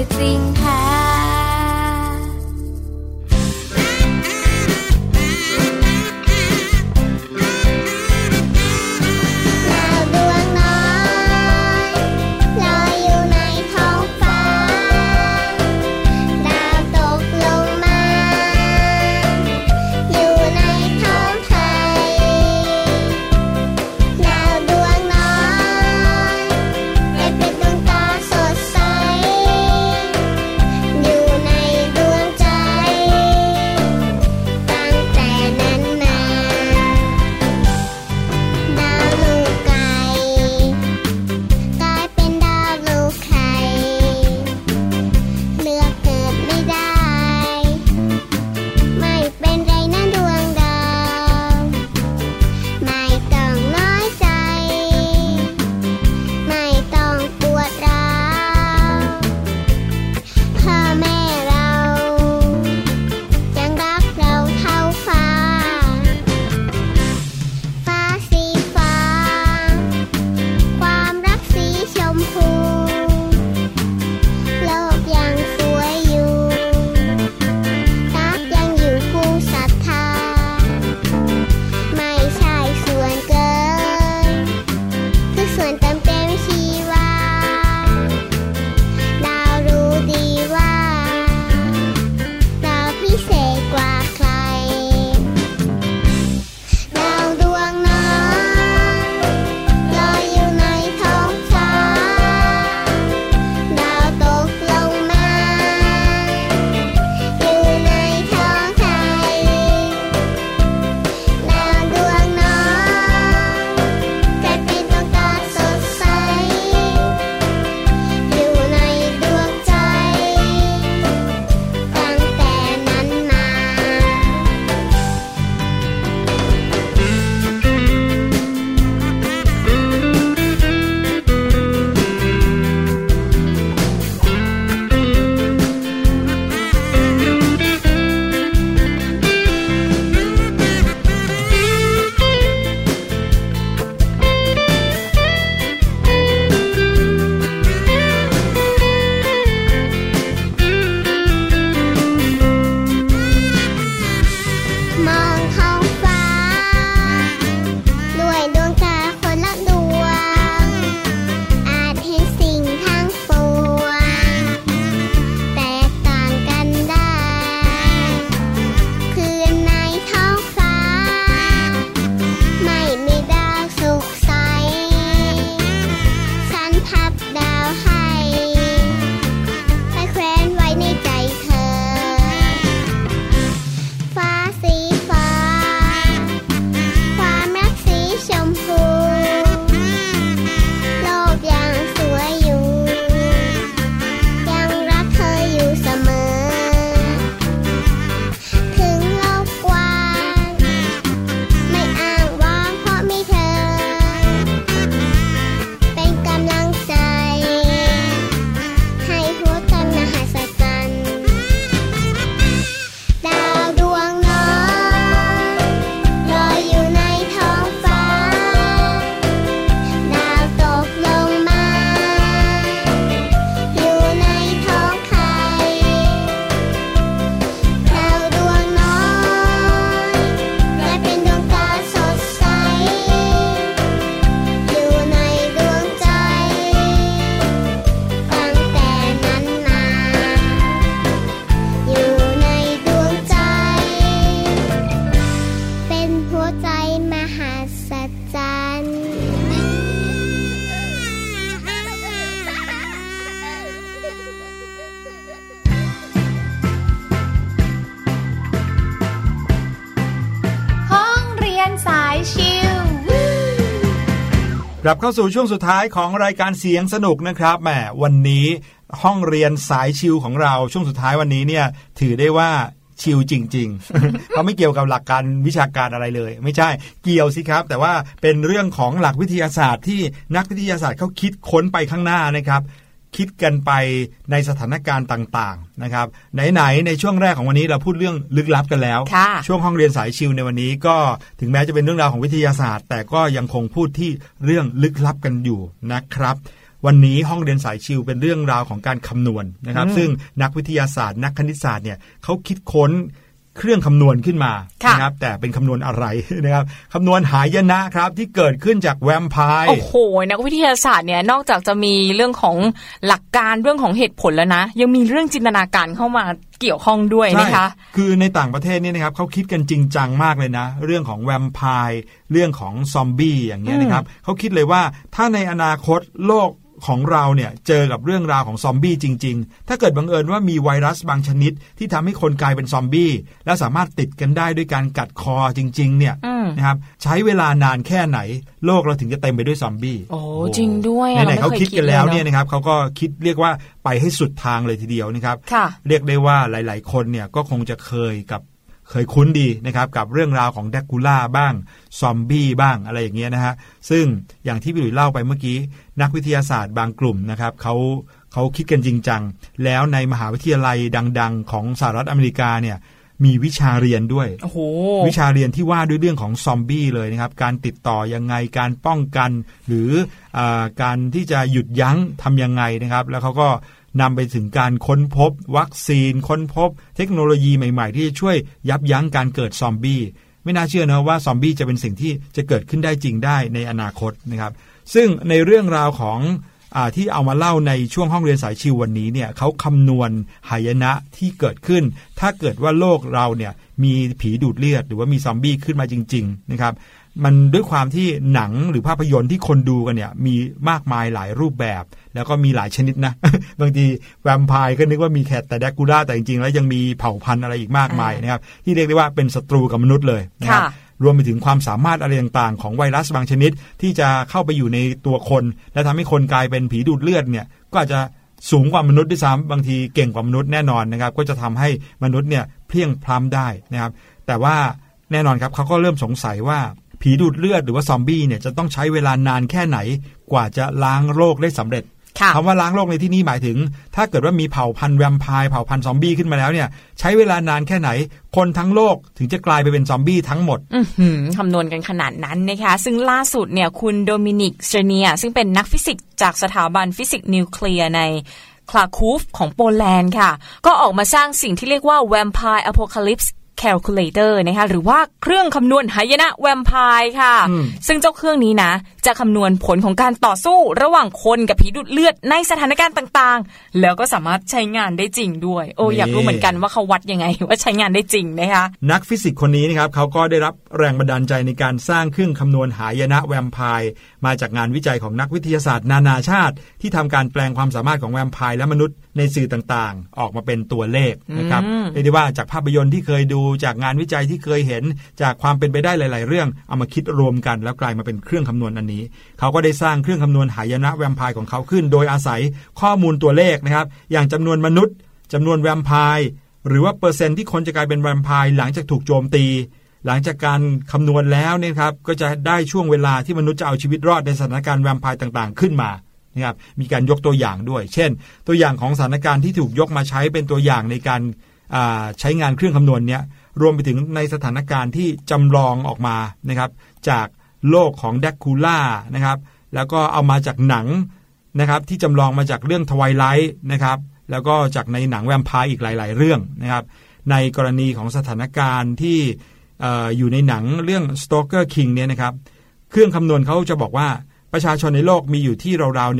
think ลับเข้าสู่ช่วงสุดท้ายของรายการเสียงสนุกนะครับแหมวันนี้ห้องเรียนสายชิวของเราช่วงสุดท้ายวันนี้เนี่ยถือได้ว่าชิวจริงๆเขาไม่เกี่ยวกับหลักการวิชาการอะไรเลย ไม่ใช่เกี่ยวสิครับ แต่ว่าเป็นเรื่องของหลักวิทยาศาสตร์ที่นักวิทยาศาสตร์เขาคิดค้นไปข้างหน้านะครับ คิดกันไปในสถานการณ์ต่างๆนะครับไหนๆในช่วงแรกของวันนี้เราพูดเรื่องลึกลับกันแล้วค่ะช่วงห้องเรียนสายชิวในวันนี้ก็ถึงแม้จะเป็นเรื่องราวของวิทยาศาสตร์ แต่ก็ยังคงพูดที่เรื่องลึกลับกันอยู่นะครับวันนี้ห้องเรียนสายชิวเป็นเรื่องราวของการคำนวณนะครับ ซึ่งนักวิทยาศาสตร์ นักคณิตศาสตร์เนี่ยเขาคิดค้น เครื่องคำนวณขึ้นมาค่ะนะครับแต่เป็นคำนวณอะไรนะครับคำนวณหายนะครับที่เกิดขึ้นจากแวมไพร์โอ้โหนักวิทยาศาสตร์เนี่ยนอกจากจะมีเรื่องของหลักการเรื่องของเหตุผลแล้วนะ ยังมีเรื่องจินตนาการเข้ามาเกี่ยวข้องด้วยนะคะใช่คือในต่างประเทศเนี่ยนะครับเขาคิดกันจริงจังมากเลยนะ เรื่องของแวมไพร์เรื่องของซอมบี้อย่างเงี้ยนะครับเขาคิดเลยว่าถ้าในอนาคตโลก ของเราเนี่ยเจอกับเรื่องราวของซอมบี้จริง ๆ ถ้าเกิดบังเอิญว่ามีไวรัสบางชนิดที่ทำให้คนกลายเป็นซอมบี้แล้วสามารถติดกันได้ด้วยการกัดคอจริง ๆ เนี่ยอืมนะครับใช้เวลานานแค่ไหน โลกเราถึงจะเต็มไปด้วยซอมบี้โอ้จริงด้วยอะไหนๆเขารไม่คิดกันแล้วลเนี่ยนะครับเขาก็คิดเรียกว่าไปให้สุดทางเลยทีเดียวนะครับค่ะเรียกได้ว่าหลาย ๆ คนเนี่ยก็คงจะเคยกับ เคยคุ้นดีนะครับกับเรื่องราวของแดกคูล่าบ้าง ซอมบี้บ้างอะไรอย่างเงี้ยนะฮะซึ่งอย่างที่พี่หลุยเล่าไปเมื่อกี้ นักวิทยาศาสตร์บางกลุ่มนะครับเขาเขาคิดกันจริงจัง แล้วในมหาวิทยาลัยดัง ๆ ของสหรัฐอเมริกาเนี่ยมีวิชาเรียนด้วยโอ้โหวิชาเรียนที่ว่าด้วยเรื่องของซอมบี้เลยนะครับ การติดต่อยังไง การป้องกัน หรืออาการที่จะหยุดยั้งทำยังไงนะครับ แล้วเขาก็ นำไปถึงการค้นพบ วัคซีน ค้นพบ เทคโนโลยีใหม่ ๆ ที่จะช่วยยับยั้งการเกิดซอมบี้ไม่น่าเชื่อนะว่าซอมบี้จะเป็นสิ่งที่จะเกิดขึ้นได้จริงได้ในอนาคตนะครับ ซึ่งในเรื่องราวของอที่เอามาเล่าในช่วงห้องเรียนสายชิววันนี้เนี่ยเขาคำนวณหายนะที่เกิดขึ้น ถ้าเกิดว่าโลกเราเนี่ยมีผีดูดเลือด หรือว่ามีซอมบี้ขึ้นมาจริง ๆ นะครับ มันด้วยความที่หนังหรือภาพยนตร์ที่คนดูกันเนี่ยมีมากมายหลายรูปแบบ แล้วก็มีหลายชนิดนะ บางทีแวมไพร์ก็นึกว่ามีแคทแต่แดกกูล่าแต่จริงๆ แล้วยังมีเผ่าพันธุ์อะไรอีกมากมายนะครับที่เรียกได้ว่าเป็นศัตรูกับมนุษย์เลยนะครับค่ะรวมไปถึงความสามารถอะไรต่างๆ ของไวรัสบางชนิด ที่จะเข้าไปอยู่ในตัวคน และทำให้คนกลายเป็นผีดูดเลือดเนี่ยก็อาจจะสูงกว่ามนุษย์ด้วยซ้ำบางทีเก่งกว่ามนุษย์แน่นอนนะครับ ก็จะทำให้มนุษย์เนี่ยเพลียงพล้ำได้นะครับ แต่ว่าแน่นอนครับเขาก็เริ่มสงสัยว่า ผีดูดเลือดหรือว่าซอมบี้เนี่ยจะต้องใช้เวลานานแค่ไหน กว่าจะล้างโลกได้สำเร็จค่ะคำว่าล้างโลกในที่นี้หมายถึง ถ้าเกิดว่ามีเผ่าพันธุ์แวมไพร์เผ่าพันธุ์ซอมบี้ขึ้นมาแล้วเนี่ย ใช้เวลานานแค่ไหน คนทั้งโลกถึงจะกลายไปเป็นซอมบี้ทั้งหมดอื้อหือคำนวณกันขนาดนั้นนะคะ ซึ่งล่าสุดเนี่ยคุณโดมินิกเซเนีย ซึ่งเป็นนักฟิสิกส์จากสถาบันฟิสิกส์นิวเคลียร์ในคราคูฟของโปแลนด์ค่ะ ก็ออกมาสร้างสิ่งที่เรียกว่า Vampire Apocalypse Calculator นะคะหรือว่าเครื่องคำนวณหายนะแวมไพร์ค่ะ ซึ่งเจ้าเครื่องนี้นะ จะคำนวณผลของการต่อสู้ระหว่างคนกับผีดูดเลือดในสถานการณ์ต่างๆ แล้วก็สามารถใช้งานได้จริงด้วย โอ้นี่อยากรู้เหมือนกันว่าเขาวัดยังไง ว่าใช้งานได้จริงนะคะนักฟิสิกส์คนนี้นะครับเขาก็ได้รับแรงบันดาลใจในการสร้างเครื่องคำนวณหายนะแวมไพร์มาจากงานวิจัยของนักวิทยาศาสตร์ นานาชาติ ที่ทำการแปลงความสามารถของแวมไพร์และมนุษย์ในสื่อต่างๆ ออกมาเป็นตัวเลขนะครับอืมเรียกได้ว่าจากภาพยนตร์ที่เคยดูจากงานวิจัยที่เคยเห็น จากความเป็นไปได้หลาย ๆ เรื่องเอามาคิดรวมกัน แล้วกลายมาเป็นเครื่องคำนวณอันนี้ เขาก็ได้สร้างเครื่องคำนวณหายนะแวมไพร์ของเขาขึ้น โดยอาศัยข้อมูลตัวเลขนะครับ อย่างจำนวนมนุษย์จำนวนแวมไพร์หรือว่าเปอร์เซ็นต์ที่คนจะกลายเป็นแวมไพร์หลังจากถูกโจมตีหลังจากการคำนวณแล้วเนี่ยครับก็จะได้ช่วงเวลาที่มนุษย์จะเอาชีวิตรอดในสถานการณ์แวมไพร์ต่างๆ ขึ้นมา นะครับมีการยกตัวอย่างด้วย เช่น ตัวอย่างของสถานการณ์ที่ถูกยกมาใช้เป็นตัวอย่างในการใช้งานเครื่องคำนวณเนี้ยรวมไปถึงในสถานการณ์ที่จำลองออกมานะครับจากโลกของแดกคูล่านะครับแล้วก็เอามาจากหนังนะครับที่จำลองมาจากเรื่องทวายไลท์นะครับแล้วก็จากในหนังแวมไพร์อีกหลาย ๆ เรื่องนะครับในกรณีของสถานการณ์ที่อออยู่ในหนังเรื่อง Stalker King เนี่ยนะครับเครื่องคำนวณเขาจะบอกว่า ประชาชนในโลกมีอยู่ที่ราวๆ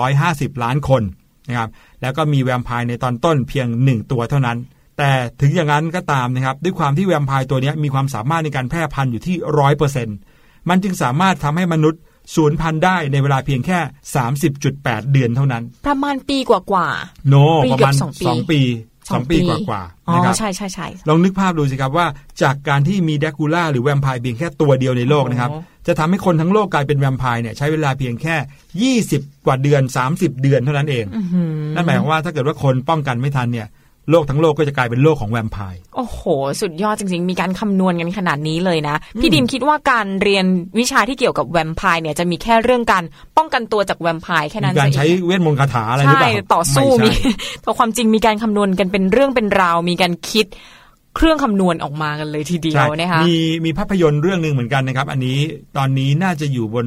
1,650 ล้านคนนะครับแล้วก็มีแวมไพร์ในตอนต้นเพียง 1 ตัวเท่านั้น แต่ถึงอย่างนั้นก็ตามนะครับด้วยความที่แวมไพร์ตัวเนี้ยมีความสามารถในการแพร่พันธุ์อยู่ที่ร้อยเปอร์เซ็นต์มันจึงสามารถทำให้มนุษย์สูญพันธุ์ได้ในเวลาเพียงแค่ 30.8 เดือนเท่านั้น ประมาณปีกว่าโนปีประเกือบมาณสองปีสองปีสองปีสองปีกว่าๆอ๋ๆนะคอรับใช่ใช่ใช่ลองนึกภาพดูสิครับว่าจากการที่มีแดกคูล่าหรือแวมไพร์เพียงแค่ตัวเดียวในโลกนะครับโอ้ จะทำให้คนทั้งโลกกลายเป็นแวมไพร์เนี่ยใช้เวลาเพียงแค่ 20 กว่าเดือน 30 เดือนเท่านั้นเอง นั่นหมายความว่าถ้าเกิดว่าคนป้องกันไม่ทันเนี่ยโลกทั้งโลกก็จะกลายเป็นโลกของแวมไพร์โอ้โห สุดยอดจริงๆ มีการคำนวณกันขนาดนี้เลยนะ พี่ดิมคิดว่าการเรียนวิชาที่เกี่ยวกับแวมไพร์เนี่ยจะมีแค่เรื่องการป้องกันตัวจากแวมไพร์แค่นั้นมีการเองใช้เวทมนต์คาถาอะไรหรือเปใช่ล่าต่อสู้ไมีแต่ความจริงมีการคำนวณกันเป็นเรื่องเป็นราว มีการคิด เครื่องคำนวณออกมากันเลยทีเดียวใช่นะคะมีมีภาพยนตร์เรื่องหนึ่งเหมือนกันนะครับ อันนี้ตอนนี้น่าจะอยู่บน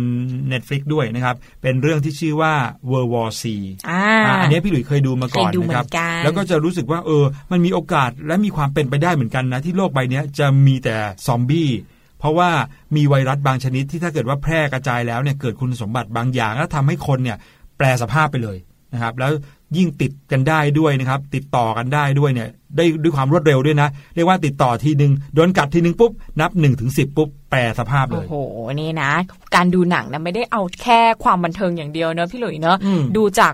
Netflix ด้วยนะครับ เป็นเรื่องที่ชื่อว่า World War C อ่าอ่าอันนี้พี่หลุยส์เคยดูมาก่อนเคยดูนะครับเหมือนกันแล้วก็จะรู้สึกว่าเออ มันมีโอกาสและมีความเป็นไปได้เหมือนกันนะ ที่โลกใบเนี้ยจะมีแต่ซอมบี้เพราะว่ามีไวรัสบางชนิดที่ถ้าเกิดว่าแพร่กระจายแล้วเนี่ยเกิดคุณสมบัติบางอย่าง แล้วทำให้คนเนี่ยแปลสภาพไปเลยนะครับ แล้ว ยิ่งติดกันได้ด้วยนะครับ ติดต่อกันได้ด้วยเนี่ย ได้ด้วยความรวดเร็วด้วยนะ เรียกว่าติดต่อทีหนึ่งโดนกัดทีหนึ่งปุ๊บ นับ1นถึงสิปุ๊บ แปลสภาพเลโอ้ยโห นี่นะ การดูหนังนะไม่ได้เอาแค่ความบันเทิงอย่างเดียวเนอะพี่หลุยเนอะอืมดูจาก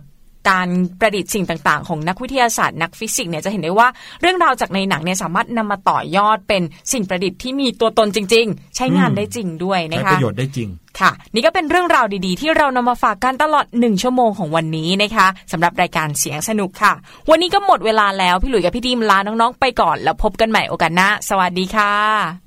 การประดิษฐ์สิ่งต่าง ๆ ของนักวิทยาศาสตร์นักฟิสิกส์เนี่ยจะเห็นได้ว่าเรื่องราวจากในหนังเนี่ยสามารถนำมาต่อยอดเป็นสิ่งประดิษฐ์ที่มีตัวตนจริง ๆ ใช้งานได้จริงด้วยใช้นะคะประโยชน์ได้จริงค่ะ นี่ก็เป็นเรื่องราวดีๆ ที่เรานำมาฝากกันตลอดหนึ่งชั่วโมงของวันนี้นะคะสำหรับรายการเสียงสนุกค่ะ วันนี้ก็หมดเวลาแล้วพี่หลุยกับพี่ดีมลาน้องๆไปก่อน แล้วพบกันใหม่โอกาสหน้าสวัสดีค่ะ